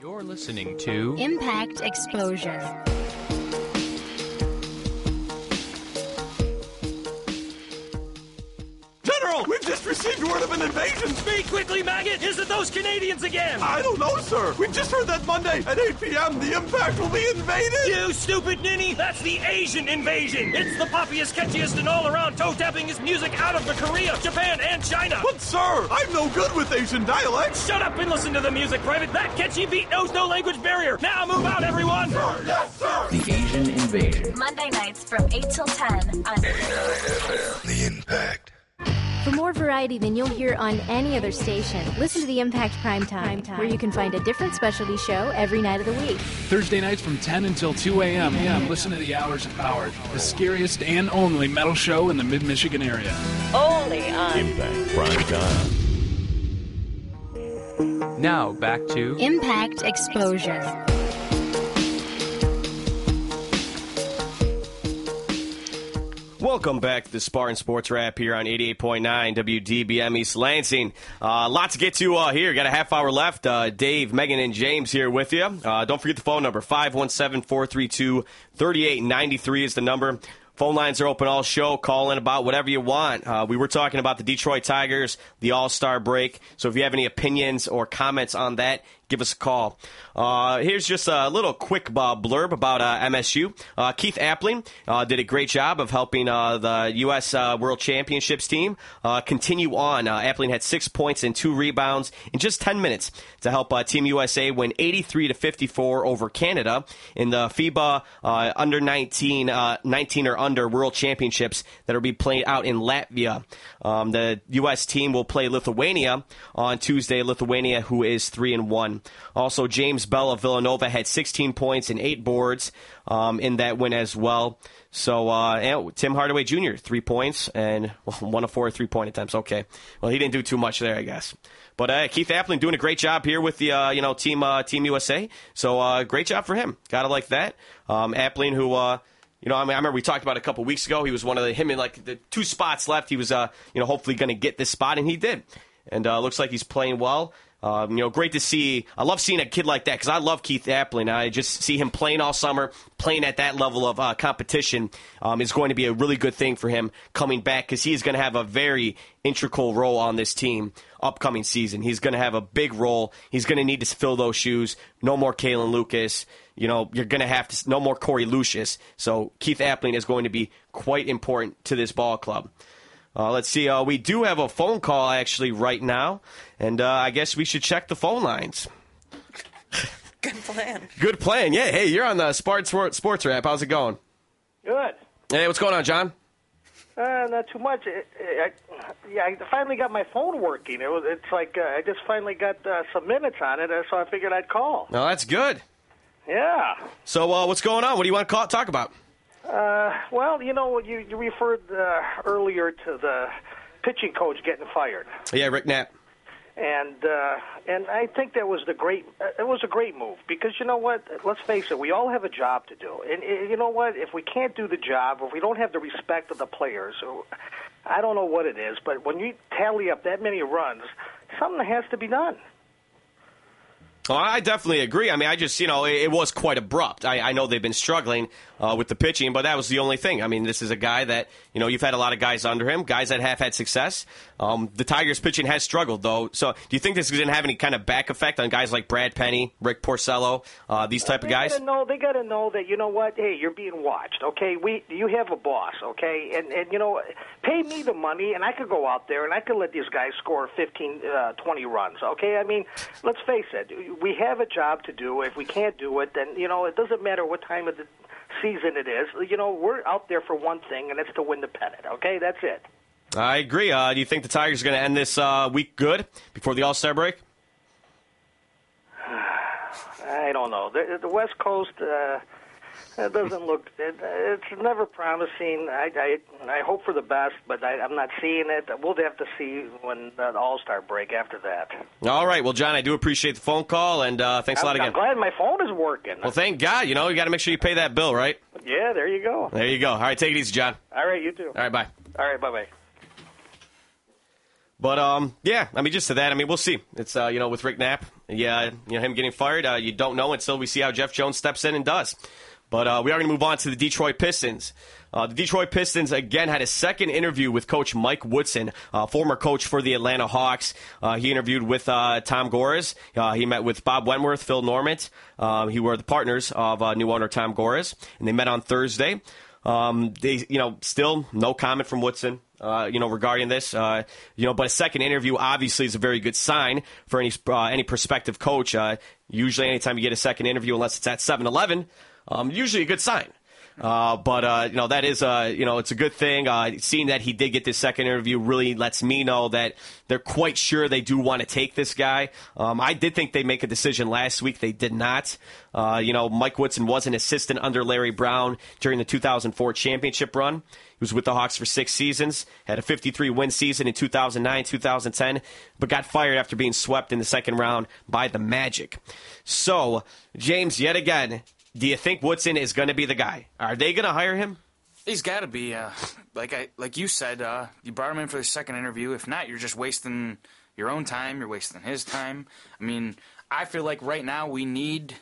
You're listening to Impact Exposure. We've just received word of an invasion. Speak quickly, maggot! Is it those Canadians again? I don't know, sir. We've just heard that Monday at 8 p.m. the Impact will be invaded. You stupid ninny! That's the Asian invasion! It's the poppiest, catchiest, and all-around toe-tappingest music out of the Korea, Japan, and China! But, sir, I'm no good with Asian dialects. Shut up and listen to the music, Private! That catchy beat knows no language barrier! Now move out, everyone! Sir, yes, sir. The Asian Invasion. Monday nights from 8 till 10 on The Impact. For more variety than you'll hear on any other station, listen to the Impact Prime Time, where you can find a different specialty show every night of the week. Thursday nights from 10 until 2 a.m. Yeah, listen to the Hours of Power, the scariest and only metal show in the mid Michigan area. only on Impact Prime Time. Now back to Impact Exposure. Welcome back to the Spartan Sports Wrap here on 88.9 WDBM East Lansing. Uh, lot to get to uh, here. Got a half hour left. Uh, Dave, Megan, and James here with you. Uh, don't forget the phone number 517 432 3893 is the number. Phone lines are open all show. Call in about whatever you want. Uh, we were talking about the Detroit Tigers, the All Star break. So if you have any opinions or comments on that, give us a call. Uh, here's just a little quick uh, blurb about uh, MSU. Uh, Keith Appling uh, did a great job of helping uh, the U.S. World Championships team continue on. Appling had six points and two rebounds in just 10 minutes to help Team USA win 83 to 54 over Canada in the FIBA under 19, uh, 19 or under World Championships that will be played out in Latvia. Um, the U.S. team will play Lithuania on Tuesday. Lithuania, who is three and one. Also, James Bell of Villanova had 16 points and eight boards um, in that win as well. So uh, Tim Hardaway Jr. three points and [laughs] one of four three point attempts. Okay, well he didn't do too much there, I guess. But uh, Keith Appling doing a great job here with the uh, you know team uh, Team USA. So uh, great job for him. Gotta like that. Um, Appling, who uh, you know, I mean, I remember we talked about a couple weeks ago. He was one of the him in like the two spots left. He was you know hopefully going to get this spot, and he did. And looks like he's playing well. Um, you know, great to see. I love seeing a kid like that because I love Keith Appling. I just see him playing all summer, playing at that level of uh, competition um, is going to be a really good thing for him coming back because he is going to have a very integral role on this team upcoming season. He's going to have a big role. He's going to need to fill those shoes. No more Kalin Lucas. You know, you're going to have to no more Korie Lucious. So Keith Appling is going to be quite important to this ball club. Uh, let's see. Uh, we do have a phone call actually right now, and uh, I guess we should check the phone lines. [laughs] Good plan. Good plan. Yeah. Hey, you're on the Sports Sports Rap. How's it going? Good. Hey, what's going on, John? Uh, not too much. It, it, I, yeah, I finally got my phone working. It was. It's like uh, I just finally got uh, some minutes on it, uh, so I figured I'd call. No, that's good. Yeah. So, uh, what's going on? What do you want to call, talk about? Uh, well, you know, you, you referred uh, earlier to the pitching coach getting fired, Yeah, Rick Knapp. and uh, and I think that was the great. Uh, it was a great move because you know what? Let's face it, we all have a job to do, and uh, you know what? If we can't do the job, if we don't have the respect of the players, or, I don't know what it is, but when you tally up that many runs, something has to be done. Well, I definitely agree. I mean, I just, you know, it, it was quite abrupt. I, I know they've been struggling uh, with the pitching, but that was the only thing. I mean, this is a guy that, you know, you've had a lot of guys under him, guys that have had success. Um, the Tigers' pitching has struggled, though. So, do you think this is going to have any kind of back effect on guys like Brad Penny, Rick Porcello, uh, these type of guys? Gotta know, they got to know that you know what? Hey, you're being watched. Okay, we you have a boss. Okay, and and you know, pay me the money, and I could go out there and I could let these guys score 15, uh, 20 runs. Okay, I mean, let's face it, we have a job to do. If we can't do it, then you know, it doesn't matter what time of the season it is. You know, we're out there for one thing, and it's to win the pennant. Okay, that's it. I agree. Uh, do you think the Tigers are going to end this uh, week good before the All Star break? [sighs] I don't know. The, the West Coast. Uh, it doesn't look. It, it's never promising. I, I I hope for the best, but I, I'm not seeing it. We'll have to see when the All Star break after that. All right. Well, John, I do appreciate the phone call, and uh, thanks a lot again. I'm glad my phone is working. Well, thank God. You know, you got to make sure you pay that bill, right? Yeah, there you go. There you go. All right, take it easy, John. All right, you too. All right, bye. All right, bye bye. But um, yeah, I mean, just to that, I mean, we'll see. It's uh, you know, with Rick Knapp, yeah, you know, him getting fired, uh, you don't know until we see how Jeff Jones steps in and does. But uh, we are going to move on to the Detroit Pistons. Uh, the Detroit Pistons again had a second interview with Coach Mike Woodson, uh, former coach for the Atlanta Hawks. Uh, he interviewed with uh, Tom Gores. Uh, he met with Bob Wentworth, Phil Norment. Uh, he were the partners of new owner Tom Gores, and they met on Thursday. Um, they, you know, still no comment from Woodson. Uh, you know, regarding this, uh, you know, but a second interview obviously is a very good sign for any uh, any prospective coach. Usually, anytime you get a second interview, unless it's at 7-Eleven, um, usually a good sign. Uh, but uh, you know that is uh, you know it's a good thing. Uh, seeing that he did get this second interview really lets me know that they're quite sure they do want to take this guy. Um, I did think they make a decision last week. They did not. Uh, you know, Mike Woodson was an assistant under Larry Brown during the 2004 championship run. He was with the Hawks for six seasons, had a 53 win season in 2009, 2010, but got fired after being swept in the second round by the Magic. So, James, yet again, do you think Woodson is going to be the guy? Are they going to hire him? He's got to be. Uh, like I, like you said, uh, you brought him in for the second interview. If not, you're just wasting your own time. You're wasting his time. I mean, I feel like right now we need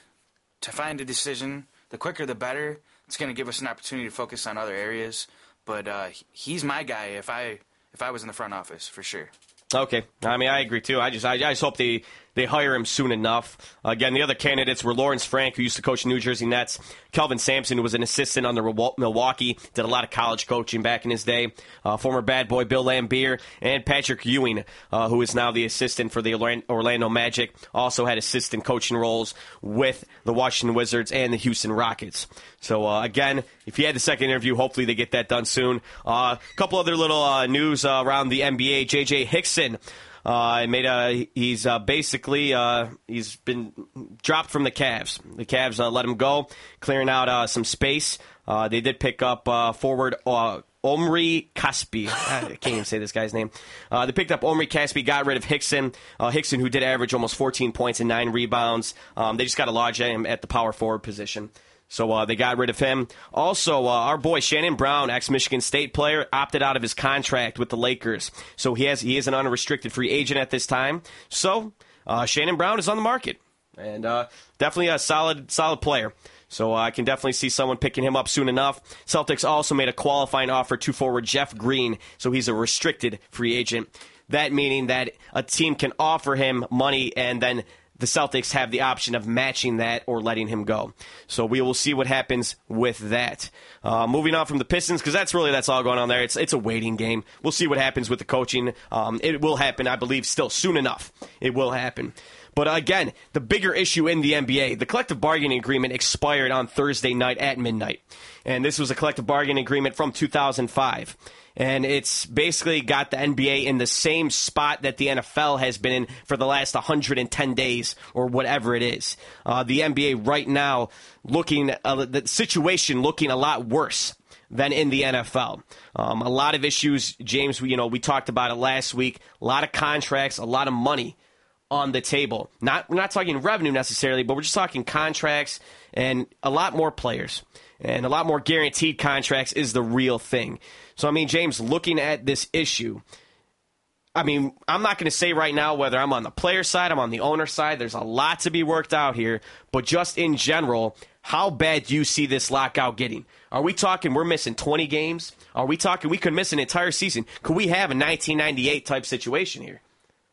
to find a decision. The quicker, the better. It's going to give us an opportunity to focus on other areas. But uh, he's my guy. If I if I was in the front office, for sure. Okay, I mean I agree too. I just I, I just hope they they hire him soon enough. Again, the other candidates were Lawrence Frank, who used to coach the New Jersey Nets, Kelvin Sampson, who was an assistant under Milwaukee, did a lot of college coaching back in his day, uh, former bad boy Bill Laimbeer, and Patrick Ewing, uh, who is now the assistant for the Orlando Magic, also had assistant coaching roles with the Washington Wizards and the Houston Rockets. So uh, again, if you had the second interview, hopefully they get that done soon. A uh, couple other little uh, news uh, around the NBA. J.J. Hickson uh, made a he's uh, basically uh, he's been dropped from the Cavs. The Cavs uh, let him go, clearing out uh, some space. Uh, they did pick up uh, forward. Omri Casspi. [laughs] I can't even say this guy's name. Uh, they picked up Omri Casspi, got rid of Hickson. Uh, Hickson, who did average almost 14 points and nine rebounds. Um, they just got a lodge him at the power forward position. So uh, they got rid of him. Also, uh, our boy Shannon Brown, ex Michigan State player, opted out of his contract with the Lakers. So he has he is an unrestricted free agent at this time. So uh, Shannon Brown is on the market, and uh, definitely a solid solid player. So uh, I can definitely see someone picking him up soon enough. Celtics also made a qualifying offer to forward Jeff Green, so he's a restricted free agent. That meaning that a team can offer him money and then the Celtics have the option of matching that or letting him go. So we will see what happens with that. Uh, moving on from the Pistons, because that's really that's all going on there. It's it's a waiting game. We'll see what happens with the coaching. Um, it will happen, I believe, still soon enough. It will happen. But again, the bigger issue in the NBA, the collective bargaining agreement expired on Thursday night at midnight. And this was a collective bargaining agreement from 2005 and it's basically got the NBA in the same spot that the NFL has been in for the last 110 days or whatever it is. Uh, the NBA right now looking uh, the situation looking a lot worse than in the NFL. Um, a lot of issues, James. You know, we talked about it last week. A lot of contracts, a lot of money on the table. Not we're not talking revenue necessarily, but we're just talking contracts and a lot more players and a lot more guaranteed contracts is the real thing. So I mean, James, looking at this issue, I mean, I'm not going to say right now whether I'm on the player side, I'm on the owner side. There's a lot to be worked out here, but just in general, how bad do you see this lockout getting? Are we talking we're missing 20 games? Are we talking we could miss an entire season? Could we have a 1998 type situation here?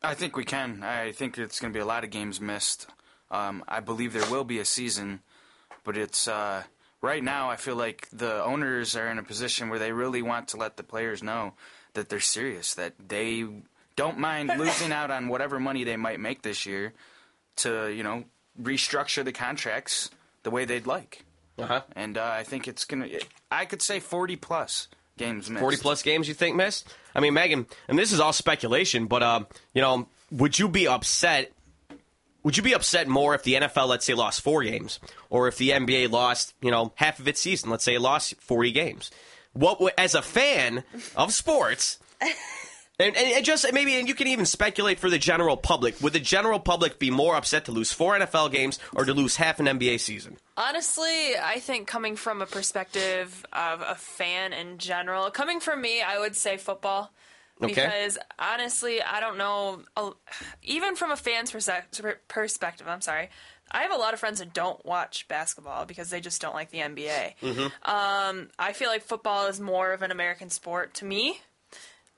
I think we can. I think it's going to be a lot of games missed. Um, I believe there will be a season, but it's uh, right now. I feel like the owners are in a position where they really want to let the players know that they're serious, that they don't mind [laughs] losing out on whatever money they might make this year to you know restructure the contracts the way they'd like. Uh-huh. And uh, I think it's gonna. I could say forty plus games missed. 40 plus games you think missed? I mean, Megan, and this is all speculation, but, uh, you know, would you be upset? Would you be upset more if the NFL, let's say, lost four games, or if the NBA lost, you know, half of its season? Let's say it lost forty games. What, as a fan of sports, and, and just maybe, and you can even speculate for the general public. Would the general public be more upset to lose four NFL games or to lose half an NBA season? Honestly, I think coming from a perspective of a fan in general, coming from me, I would say football. Okay. Because honestly, I don't know. Even from a fan's perspective, I'm sorry. I have a lot of friends that don't watch basketball because they just don't like the NBA. Mm-hmm. Um, I feel like football is more of an American sport to me.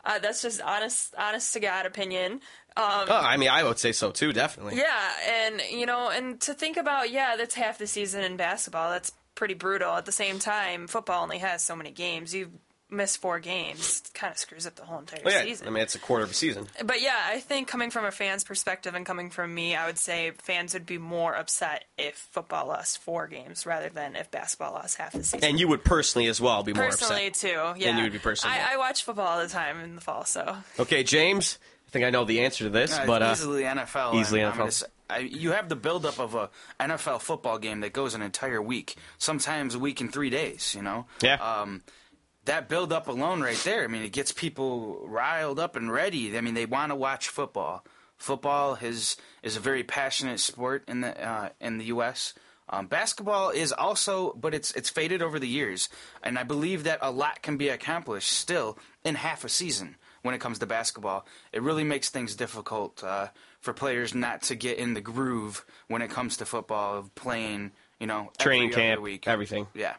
Uh, that's just honest, honest to God opinion. Um, Oh, I mean, I would say so too, definitely. yeah, and you know, and to think about, yeah, that's half the season in basketball. That's pretty brutal. At the same time, football only has so many games. You miss four games, kind of screws up the whole entire Well, yeah, season. I mean, it's a quarter of a season. But yeah, I think coming from a fan's perspective and coming from me, I would say fans would be more upset if football lost four games rather than if basketball lost half the season. And you would personally as well be more personally upset. too, yeah. And you would be personally. I, I watch football all the time in the fall, so Okay, James. I think I know the answer to this, Uh, but uh, easily NFL. Easily and, NFL. it's- I, you have the buildup of a NFL football game that goes an entire week, sometimes a week and three days. You know. Yeah. Um, that build up alone right there. I mean, it gets people riled up and ready. I mean, they want to watch football. Football is is a very passionate sport in the uh, in the U.S. Um, basketball is also, but it's it's faded over the years, and I believe that a lot can be accomplished still in half a season when it comes to basketball. It really makes things difficult uh, for players not to get in the groove when it comes to football of playing. You know, training camp, week. everything. Yeah.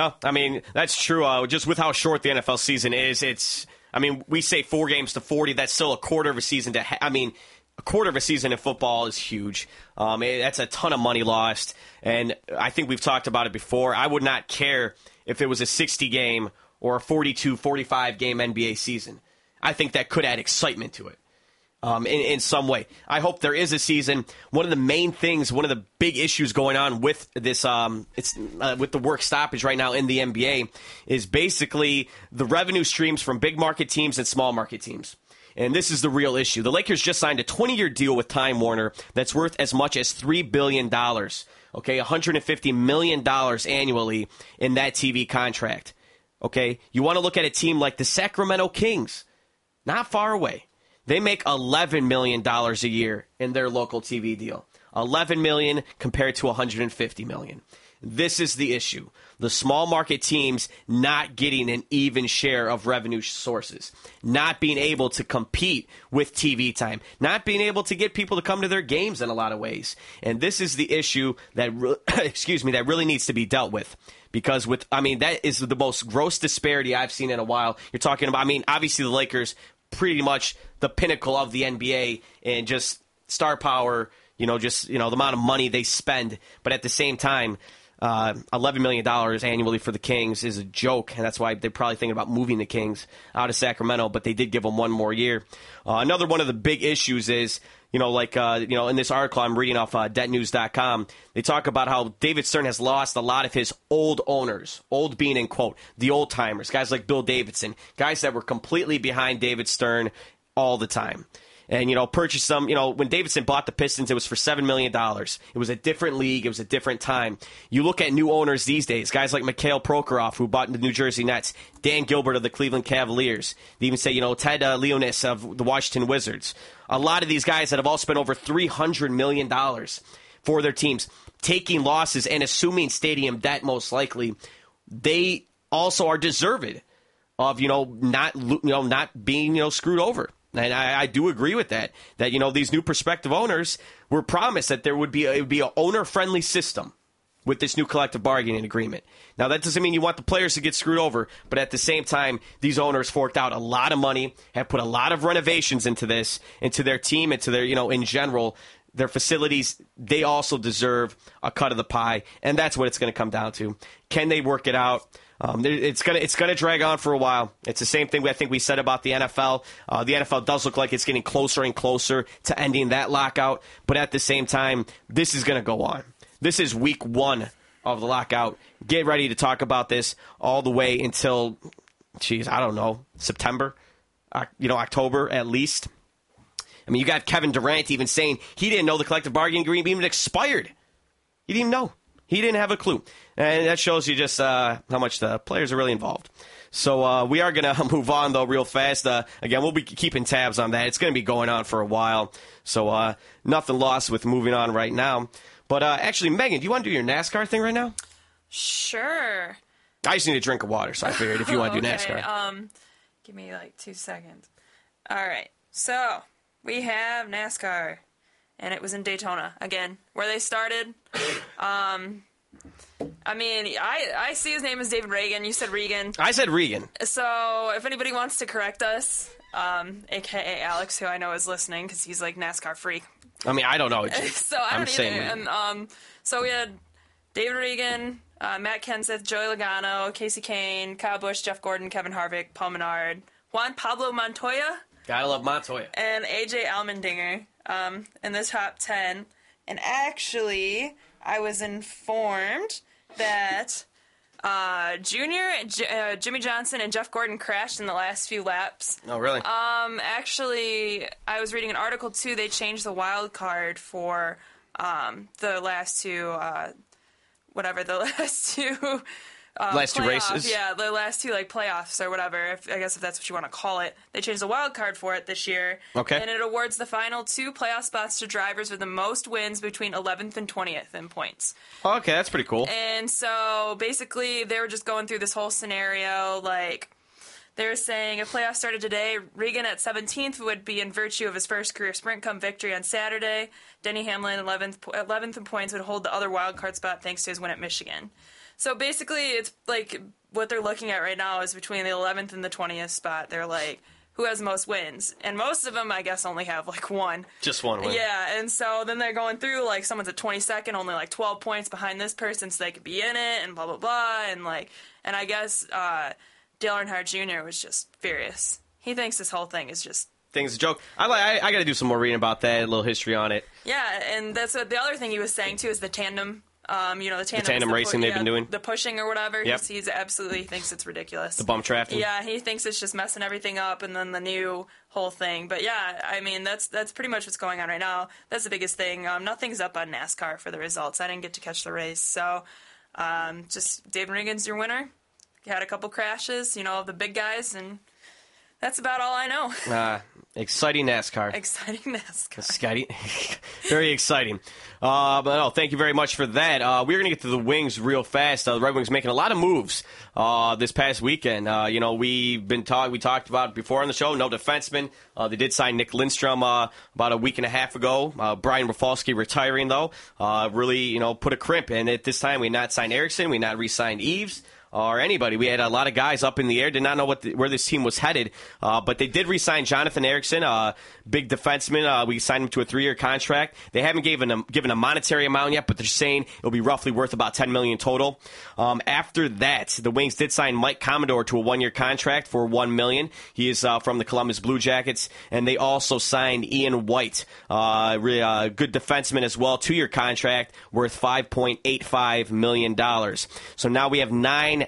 No, I mean that's true. Uh, just with how short the NFL season is, it's. I mean, we say four games to forty. That's still a quarter of a season to. Ha- I mean, a quarter of a season in football is huge. Um, it- that's a ton of money lost, and I think we've talked about it before. I would not care if it was a sixty game or a 42, 45 game NBA season. I think that could add excitement to it um, in, in some way. I hope there is a season. One of the main things, one of the big issues going on with this, um, it's uh, with the work stoppage right now in the NBA, is basically the revenue streams from big market teams and small market teams. And this is the real issue. The Lakers just signed a 20 year deal with Time Warner that's worth as much as $3 billion. Okay, $150 million annually in that TV contract. Okay, you want to look at a team like the Sacramento Kings, not far away. They make $11 million a year in their local TV deal. 11 million compared to 150 million. This is the issue. The small market teams not getting an even share of revenue sources, not being able to compete with TV time, not being able to get people to come to their games in a lot of ways. And this is the issue that re- [coughs] excuse me, that really needs to be dealt with. Because with I mean that is the most gross disparity I've seen in a while. You're talking about I mean obviously the Lakers pretty much the pinnacle of the NBA and just star power, you know, just you know the amount of money they spend, but at the same time, uh, eleven million dollars annually for the Kings is a joke, and that's why they're probably thinking about moving the Kings out of Sacramento. But they did give them one more year. Uh, another one of the big issues is. You know, like uh, you know, in this article I'm reading off uh, DetNews.com, they talk about how David Stern has lost a lot of his old owners, old being in quote the old timers, guys like Bill Davidson, guys that were completely behind David Stern all the time and you know purchase some you know when davidson bought the pistons it was for $7 million it was a different league. It was a different time. You look at new owners these days guys like mikhail prokhorov who bought the new jersey nets dan gilbert of the cleveland cavaliers. They even say you know ted uh, leonsis of the washington wizards. A lot of these guys that have all spent over $300 million for their teams taking losses and assuming stadium debt most likely they also are deserved of you know not you know not being you know screwed over and I, I do agree with that. That you know these new prospective owners were promised that there would be a, it would be an owner friendly system with this new collective bargaining agreement. Now that doesn't mean you want the players to get screwed over, but at the same time, these owners forked out a lot of money, have put a lot of renovations into this, into their team, into their you know in general their facilities. They also deserve a cut of the pie, and that's what it's going to come down to. Can they work it out? Um, it's gonna it's gonna drag on for a while. It's the same thing I think we said about the NFL. Uh, the NFL does look like it's getting closer and closer to ending that lockout, but at the same time, this is gonna go on. This is week one of the lockout. Get ready to talk about this all the way until, geez, I don't know, September, uh, you know, October at least. I mean, you got Kevin Durant even saying he didn't know the collective bargaining agreement even expired. He didn't even know. He didn't have a clue. And that shows you just uh, how much the players are really involved. So uh, we are going [laughs] to move on, though, real fast. Uh, again, we'll be keeping tabs on that. It's going to be going on for a while. So uh, nothing lost with moving on right now. But uh, actually, Megan, do you want to do your NASCAR thing right now? Sure. I just need a drink of water, so I figured if you want to do [laughs] Okay, NASCAR. Um, give me like two seconds. All right. So we have NASCAR, and it was in Daytona again, where they started. [coughs] Um, I mean, I I see his name is David Reagan. You said Regan. I said Regan. So if anybody wants to correct us, um, aka Alex, who I know is listening because he's like NASCAR freak. I mean, I don't know. [laughs] so I I'm don't saying either. Regan. And um, so we had David Regan, uh, Matt Kenseth, Joey Logano, Kasey Kahne, Kyle Busch, Jeff Gordon, Kevin Harvick, Paul Menard, Juan Pablo Montoya, Gotta love Montoya. and AJ Allmendinger um, in the top 10. And actually, I was informed that uh, Junior, J- uh, Jimmie Johnson, and Jeff Gordon crashed in the last few laps. Oh, really? Um, actually, I was reading an article too. They changed the wild card for um, the last two, uh, whatever the [laughs] last two. Uh, Last two playoff- races? yeah, the last two like playoffs or whatever. If, I guess if that's what you want to call it. They changed the wild card for it this year. Okay. and it awards the final two playoff spots to drivers with the most wins between 11th and 20th in points. Okay, that's pretty cool. And so basically, they were just going through this whole scenario. Like, they were saying if playoffs started today, Regan at 17th would be in virtue of his first career Sprint Cup victory on Saturday. Denny Hamlin, 11th, 11th in points, would hold the other wild card spot thanks to his win at Michigan. So basically, it's like what they're looking at right now is between the 11th and the 20th spot. They're like, who has most wins? And most of them, I guess, only have like one. Just one win. Yeah, and so then they're going through like someone's at 22nd, only like 12 points behind this person, so they could be in it, and blah blah blah, and like, and I guess uh, Dale Earnhardt Jr. was just furious. He thinks this whole thing is just Thing's a joke. I like. I, I got to do some more reading about that. A little history on it. yeah, and that's what the other thing he was saying too is the tandem. Um, you know the tandem, tandem is racing they've been doing? the pushing or whatever. Yep. He's, he's absolutely thinks it's ridiculous. The bump drafting? Yeah, he thinks it's just messing everything up, and then the new whole thing. But yeah, I mean that's that's pretty much what's going on right now. That's the biggest thing. Um, nothing's up on NASCAR for the results. I didn't get to catch the race, so um, just David Regan's your winner. Had a couple crashes, you know, the big guys, and that's about all I know. [laughs] Uh, exciting NASCAR. Exciting NASCAR. Scotty. [laughs] very exciting. Uh, but no, thank you very much for that. Uh, we're going to get to the Wings real fast. Uh, the Red Wings making a lot of moves uh, this past weekend. Uh, you know, we've been talk- we talked about before on the show, no defenseman. Uh, they did sign Nick Lidstrom uh, about a week and a half ago. Uh, Brian Rafalski retiring, though, uh, really, you know, put a crimp. And at this time, we not signed Ericsson, we not re-signed Eaves or anybody. We had a lot of guys up in the air, did not know what the, where this team was headed. Uh, but they did re-sign Jonathan Ericsson, uh, big defenseman. Uh, we signed him to a three-year contract. They haven't given him given a monetary amount yet, but they're saying it'll be roughly worth about ten million total. Um, after that, the Wings did sign Mike Commodore to a one-year contract for one million. He is uh, from the Columbus Blue Jackets, and they also signed Ian White, uh, really, uh, good defenseman as well, two-year contract worth five point eight five million dollars. So now we have nine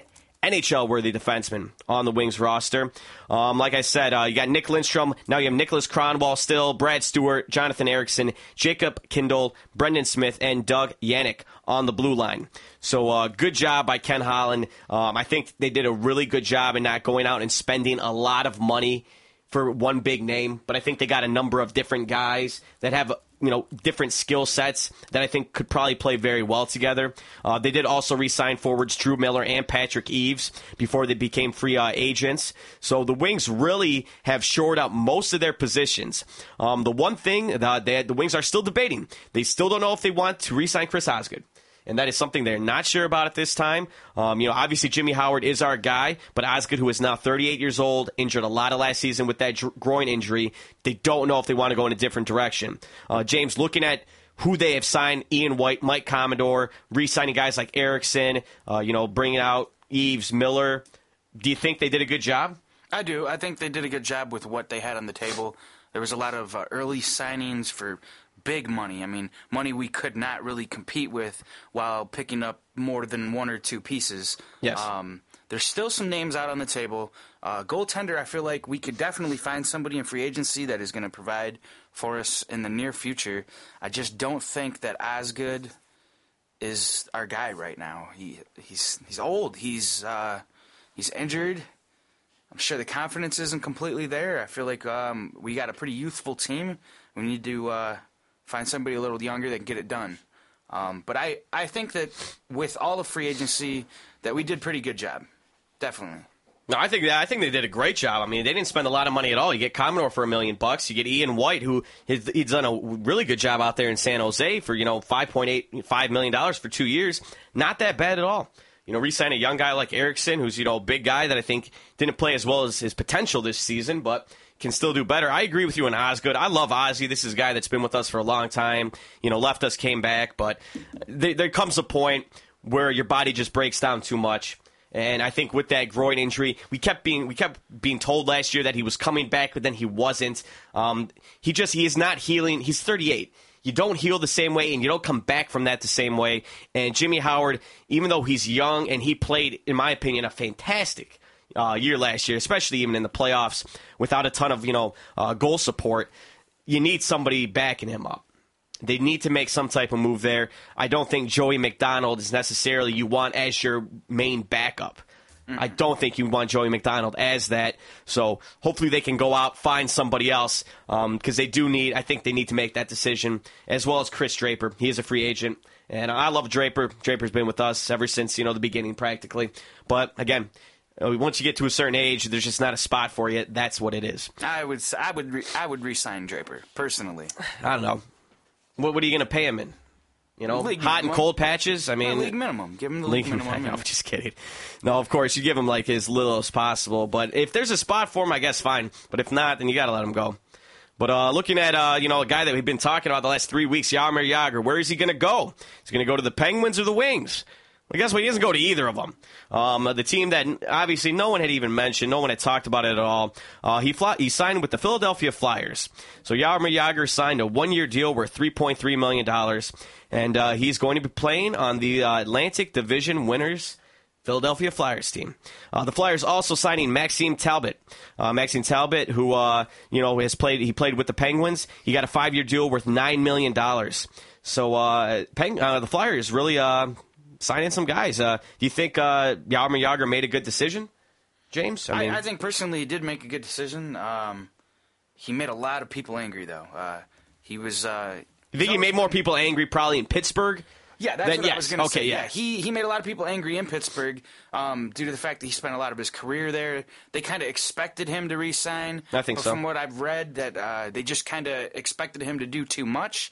NHL worthy defensemen on the Wings roster. Um, like I said, uh, you got Nick Lidstrom. Now you have Niklas Kronwall still, Brad Stuart, Jonathan Ericsson, Jakub Kindl, Brendan Smith, and Doug Janik on the blue line. So uh, good job by Ken Holland. Um, I think they did a really good job in not going out and spending a lot of money for one big name, but I think they got a number of different guys that have you know different skill sets that I think could probably play very well together. Uh, they did also re-sign forwards Drew Miller and Patrick Eaves before they became free uh, agents. So the Wings really have shored up most of their positions. Um, the one thing that they, the Wings are still debating, they still don't know if they want to re-sign Chris Osgood and that is something they're not sure about at this time. Um, you know, obviously Jimmy Howard is our guy, but Osgood, who is now 38 years old, injured a lot of last season with that groin injury, they don't know if they want to go in a different direction. Uh, James, looking at who they have signed, Ian White, Mike Commodore, re-signing guys like Ericsson, uh, you know, bringing out Eaves, Miller. Do you think they did a good job? I do. I think they did a good job with what they had on the table. There was a lot of uh, early signings for big money. I mean, money we could not really compete with while picking up more than one or two pieces. Yes. Um, there's still some names out on the table. Uh, goaltender, I feel like we could definitely find somebody in free agency that is going to provide for us in the near future. I just don't think that Osgood is our guy right now. He he's he's old. He's uh, he's injured. I'm sure the confidence isn't completely there. I feel like um, we got a pretty youthful team. We need to uh, find somebody a little younger that can get it done. Um, but I, I think that with all the free agency, that we did pretty good job. Definitely. No, I think I think they did a great job. I mean, they didn't spend a lot of money at all. You get Commodore for a million bucks. You get Ian White, who he's, he's done a really good job out there in San Jose for you know five point eight five million dollars for two years. Not that bad at all. You know, re-sign a young guy like Ericsson, who's you know a big guy that I think didn't play as well as his potential this season, but can still do better. I agree with you on Osgood. I love Ozzy. This is a guy that's been with us for a long time. You know, left us, came back, but there, there comes a point where your body just breaks down too much. And I think with that groin injury, we kept being we kept being told last year that he was coming back, but then he wasn't. Um, he just he is not healing. He's 38. You don't heal the same way, and you don't come back from that the same way. And Jimmy Howard, even though he's young and he played, in my opinion, a fantastic uh, year last year, especially even in the playoffs, without a ton of you know uh, goal support, you need somebody backing him up. They need to make some type of move there. I don't think Joey MacDonald is necessarily you want as your main backup. I don't think you want Joey MacDonald as that. So hopefully they can go out find somebody else because they do need. I think they need to make that decision as well as Chris Draper. He is a free agent, and I love Draper. Draper's been with us ever since you know the beginning practically. But again. Uh, Once you get to a certain age, there's just not a spot for you. That's what it is. I would I would re- I would resign Draper personally. I don't know. What, what are you going to pay him in? You know, League hot and cold patches. I mean, Yeah, league minimum. Give him the league, minimum. No. [laughs] I'm just kidding. No, of course you give him like as little as possible. But if there's a spot for him, I guess fine. But if not, then you got to let him go. But uh, looking at uh, you know a guy that we've been talking about the last three weeks, Jaromir Jagr, where is he going to go? He's going to go to the Penguins or the Wings? Well, guess what? He doesn't go to either of them. Um, the team that obviously no one had even mentioned, no one had talked about it at all. Uh, he fly, he signed with the Philadelphia Flyers. So Jaromir Jagr signed a one year deal worth three point three million dollars, and uh, he's going to be playing on the uh, Atlantic Division winners. Philadelphia Flyers team. Uh, the Flyers also signing Maxime Talbot. Uh, Maxime Talbot, who uh, you know has played, he played with the Penguins. He got a five-year deal worth nine million dollars. So uh, Peng, uh, the Flyers really uh, signing some guys. Uh, do you think uh, Jaromir Jagr made a good decision, James? I, I think personally he did make a good decision. Um, he made a lot of people angry though. Uh, he was. Uh, you think he made more people angry probably in Pittsburgh? Yeah, that's Then what I was going to Okay, say. yeah. he he made a lot of people angry in Pittsburgh um, due to the fact that he spent a lot of his career there. They kind of expected him to re-sign. I think but so. From what I've read, that uh, they just kind of expected him to do too much,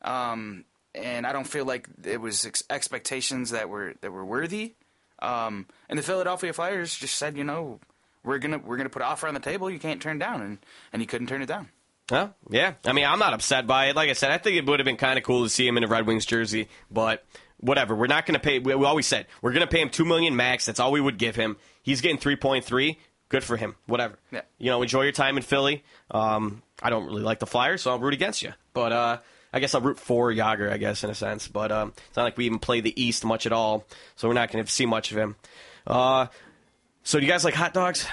um, and I don't feel like it was ex- expectations that were that were worthy. Um, and the Philadelphia Flyers just said, you know, we're gonna we're gonna put an offer on the table. You can't turn down, and and he couldn't turn it down. Huh? Yeah. I mean, I'm not upset by it. Like I said, I think it would have been kind of cool to see him in a Red Wings jersey, but whatever. We're not going to pay. We, we always said we're going to pay him two million max. That's all we would give him. He's getting three point three. Good for him. Whatever. Yeah. You know, enjoy your time in Philly. Um, I don't really like the Flyers, so I'll root against you. But uh, I guess I'll root for Jagr, I guess, in a sense. But um, it's not like we even play the East much at all, so we're not going to see much of him. Uh, so do you guys like hot dogs?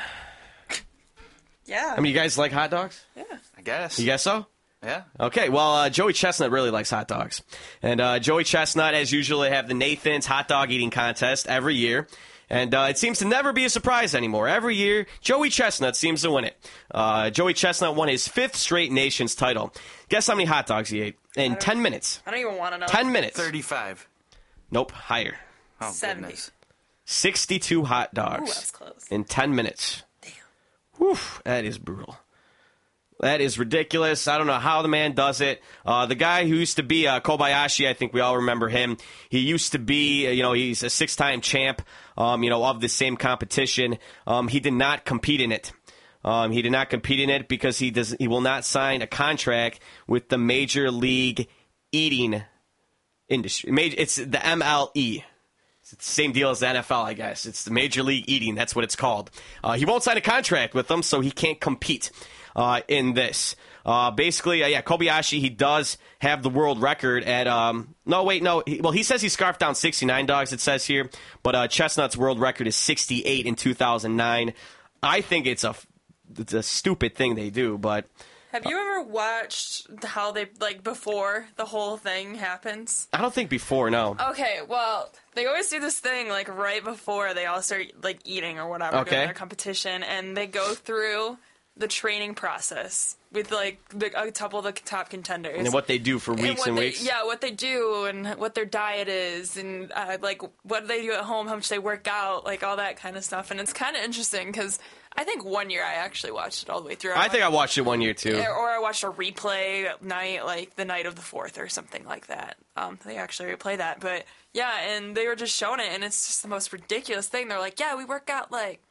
Yeah. I mean, you guys like hot dogs? Yeah. I guess. You guess so? Yeah. Okay, well, uh, Joey Chestnut really likes hot dogs. And uh, Joey Chestnut, as usual, they have the Nathan's hot dog eating contest every year. And uh, it seems to never be a surprise anymore. Every year, Joey Chestnut seems to win it. Uh, Joey Chestnut won his fifth straight Nathan's title. Guess how many hot dogs he ate in 10 minutes? I don't even want to know. 10 minutes. Thirty-five. Nope, higher. Oh 70. goodness. 62 hot Ooh, dogs that's close. in 10 minutes. Damn. Whew, that is brutal. That is ridiculous. I don't know how the man does it. Uh, the guy who used to be uh, Kobayashi, I think we all remember him. He used to be, uh, you know, he's a six-time champ, um, you know, of the same competition. Um, he did not compete in it. Um, he did not compete in it because he does. He will not sign a contract with the Major League Eating Industry. Major, it's the MLE. It's the same deal as the NFL, I guess. It's the Major League Eating. That's what it's called. Uh, he won't sign a contract with them, so he can't compete uh, in this. Uh, basically, uh, yeah, Kobayashi, he does have the world record at. Um, no, wait, no. He, well, he says he scarfed down 69 dogs, it says here. But uh, Chestnut's world record is 68 in 2009. I think it's a, it's a stupid thing they do, but. Have you ever watched how they like before the whole thing happens? I don't think before, no. Okay, well, they always do this thing like right before they all start like eating or whatever Okay. during their competition, and they go through the training process with like the, a couple of the top contenders And what they do for weeks what and they- weeks. Yeah, what they do and what their diet is, and uh, like what they do at home, how much they work out, like all that kind of stuff. And it's kind of interesting because I think one year I actually watched it all the way through. I think I watched it one year too. Or or I watched a replay at night, like the night of the fourth or something like that. Um, they actually replay that, but yeah, and they were just showing it, and it's just the most ridiculous thing. They're like, yeah, we work out like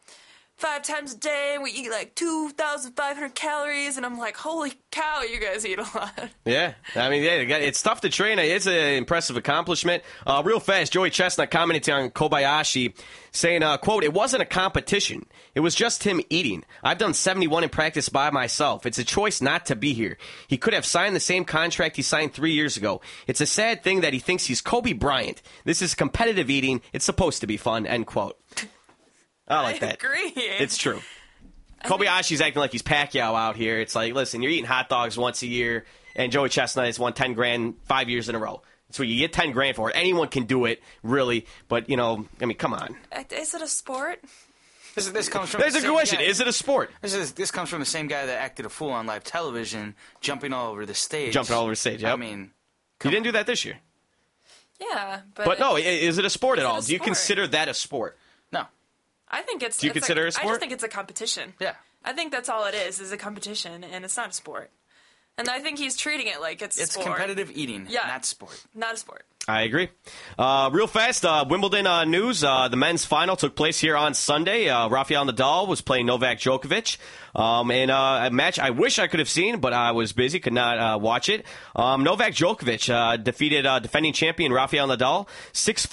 five times a day, and we eat like two thousand five hundred calories, and I'm like, holy cow, you guys eat a lot. [laughs] Yeah, I mean, yeah, it's tough to train. It's an impressive accomplishment. Uh, real fast, Joey Chestnut commenting on Kobayashi, saying, uh, "quote It wasn't a competition. It was just him eating. I've done 71 in practice by myself. It's a choice not to be here. He could have signed the same contract he signed three years ago. It's a sad thing that he thinks he's Kobe Bryant. This is competitive eating. It's supposed to be fun." End quote. I like that. agree. It's true. Kobe Kobayashi's acting like he's Pacquiao out here. It's like, listen, you're eating hot dogs once a year, and Joey Chestnut has won 10 grand five years in a row. So you get 10 grand for it. Anyone can do it, really. But, you know, I mean, come on. Is it a sport? This, this comes from There's the a same question. guy- Is it a sport? This is this comes from the same guy that acted a fool on live television, jumping all over the stage. Jumping all over the stage, I yep. mean, You didn't do that this year. Yeah, but, But, no, is it a sport at all? a Do you consider that a sport? I think it's. Do you it's consider it a I sport? just think it's a competition. Yeah. I think that's all it is, is a competition, and it's not a sport. And I think he's treating it like it's a It's sport. competitive eating, Yeah. not sport. Not a sport. I agree. Uh, real fast, uh, Wimbledon uh, news. Uh, the men's final took place here on Sunday. Uh, Rafael Nadal was playing Novak Djokovic. Um, in uh, a match I wish I could have seen, but I was busy, could not watch it. Um, Novak Djokovic defeated defending champion Rafael Nadal 6-4,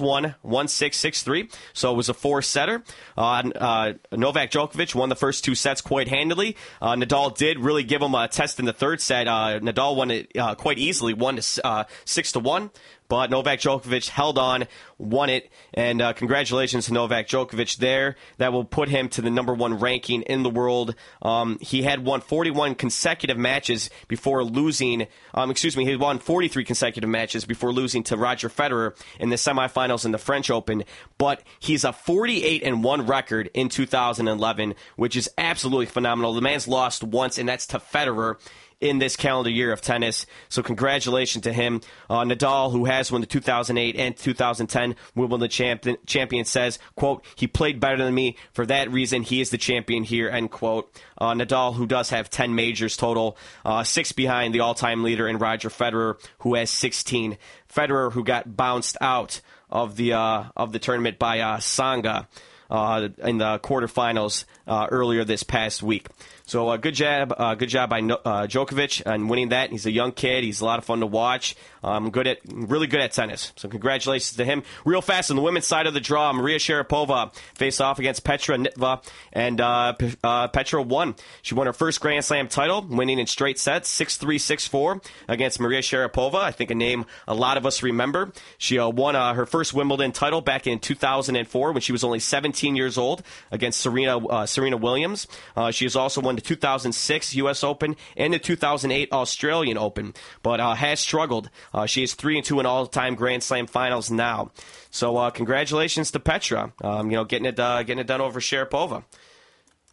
6-1, 1-6, 6-3. So it was a four-setter. Uh, uh, Novak Djokovic won the first two sets quite handily. Nadal did really give him a test in the third set. Nadal won it quite easily, one to uh, six to one. But Novak Djokovic held on, won it, and uh, congratulations to Novak Djokovic there. That will put him to the number one ranking in the world. Um, he had won 41 consecutive matches before losing. Um, excuse me, he won 43 consecutive matches before losing to Roger Federer in the semifinals in the French Open. But he's a 48 and one record in 2011, which is absolutely phenomenal. The man's lost once, and that's to Federer in this calendar year of tennis. So congratulations to him. Uh, Nadal, who has won the 2008 and 2010 Wimbledon champion, champion, says, quote, he played better than me. For that reason, he is the champion here, end quote. Uh, Nadal, who does have 10 majors total, uh, six behind the all-time leader in Roger Federer, who has 16. Federer, who got bounced out of the, uh, of the tournament by uh, Tsonga uh, in the quarterfinals earlier this past week. So uh, good job, uh, good job by uh, Djokovic on winning that. He's a young kid. He's a lot of fun to watch. Um, good at, really good at tennis. So congratulations to him. Real fast on the women's side of the draw, Maria Sharapova faced off against Petra Kvitova, and uh, uh, Petra won. She won her first Grand Slam title, winning in straight sets, 6-3, 6-4 against Maria Sharapova. I think a name a lot of us remember. She uh, won uh, her first Wimbledon title back in 2004 when she was only 17 years old against Serena uh, Serena Williams. Uh, she has also won the 2006 U.S. Open and the 2008 Australian Open, but has struggled. Uh, she is three and two in all-time Grand Slam finals now. So uh, congratulations to Petra. Um, you know, getting it uh, getting it done over Sharapova.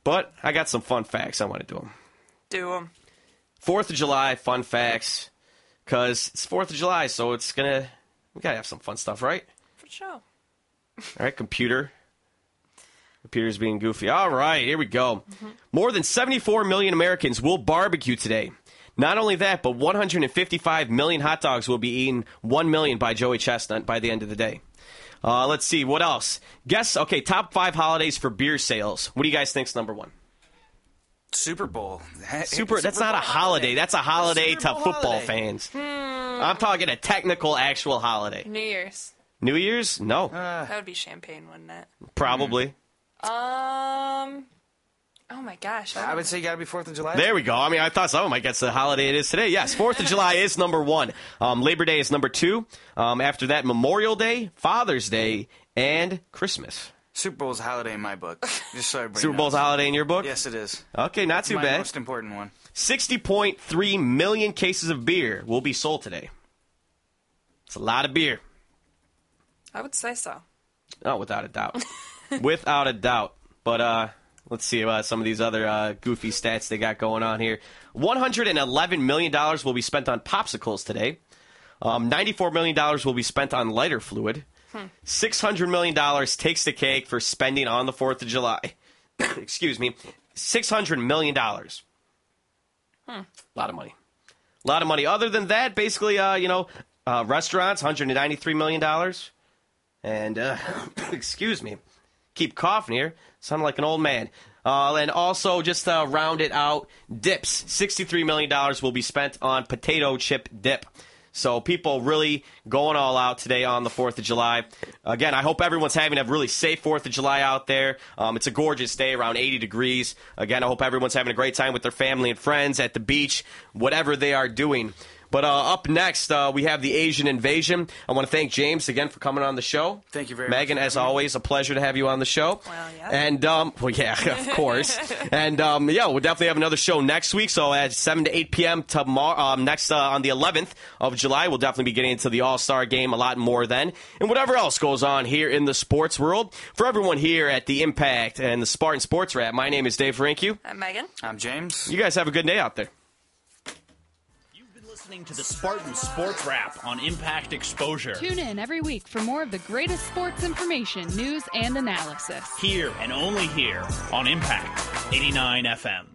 But I got some fun facts I want to do them. Do them. Fourth of July fun facts, because it's Fourth of July, so it's gonna we gotta have some fun stuff, right? For sure. [laughs] All right, computer. Computer's being goofy. All right, here we go. More than 74 million Americans will barbecue today. Not only that, but 155 million hot dogs will be eaten. 1 million by Joey Chestnut by the end of the day. Uh, let's see, what else? Guess, okay, top five holidays for beer sales. What do you guys think's number one? Super Bowl. Super, that's Super not a Bowl holiday. That's a holiday Super to football holiday. fans. I'm talking a technical, actual holiday. New Year's. New Year's? No, that would be champagne, wouldn't it? probably. Um. Oh my gosh. I would say you got to be Fourth of July. There we go. I mean, I thought someone might guess the holiday it is today. Yes, Fourth of July is number one. Um, Labor Day is number two. Um, after that, Memorial Day, Father's Day, and Christmas. Super Bowl's a holiday in my book. [laughs] Just so I bring Super Bowl's a holiday in your book? Yes, it is. Okay, not It's too my bad. most important one. 60.3 million cases of beer will be sold today. It's a lot of beer. I would say so. Oh, without a doubt. [laughs] without a doubt. But uh Let's see uh, some of these other uh, goofy stats they got going on here. $111 million will be spent on popsicles today. Um, $94 million will be spent on lighter fluid. $600 million takes the cake for spending on the 4th of July. [coughs] Excuse me. $600 million. A lot of money. A lot of money. Other than that, basically, uh, you know, uh, restaurants, $193 million. And, uh, [coughs] excuse me, keep coughing here. Sound like an old man. Uh, and also, just to round it out, dips. $63 million will be spent on potato chip dip. So people really going all out today on the 4th of July. Again, I hope everyone's having a really safe 4th of July out there. Um, it's a gorgeous day, around 80 degrees. Again, I hope everyone's having a great time with their family and friends at the beach, whatever they are doing. But uh, up next, uh, we have the Asian invasion. I want to thank James again for coming on the show. Thank you very Megan, much. Megan, as always, a pleasure to have you on the show. Well, yeah. And, um, well, yeah, [laughs] of [laughs] course. and, um, yeah, we'll definitely have another show next week. So at 7 to 8 p.m. tomorrow, um, next uh, on the 11th of July, we'll definitely be getting into the All Star game a lot more then. And whatever else goes on here in the sports world. For everyone here at the Impact and the Spartan Sports Rap, my name is Dave Franku. I'm Megan. I'm James. You guys have a good day out there. Listening to the Spartan Sports Wrap on Impact Exposure. Tune in every week for more of the greatest sports information, news, and analysis. Here and only here on Impact 89 FM.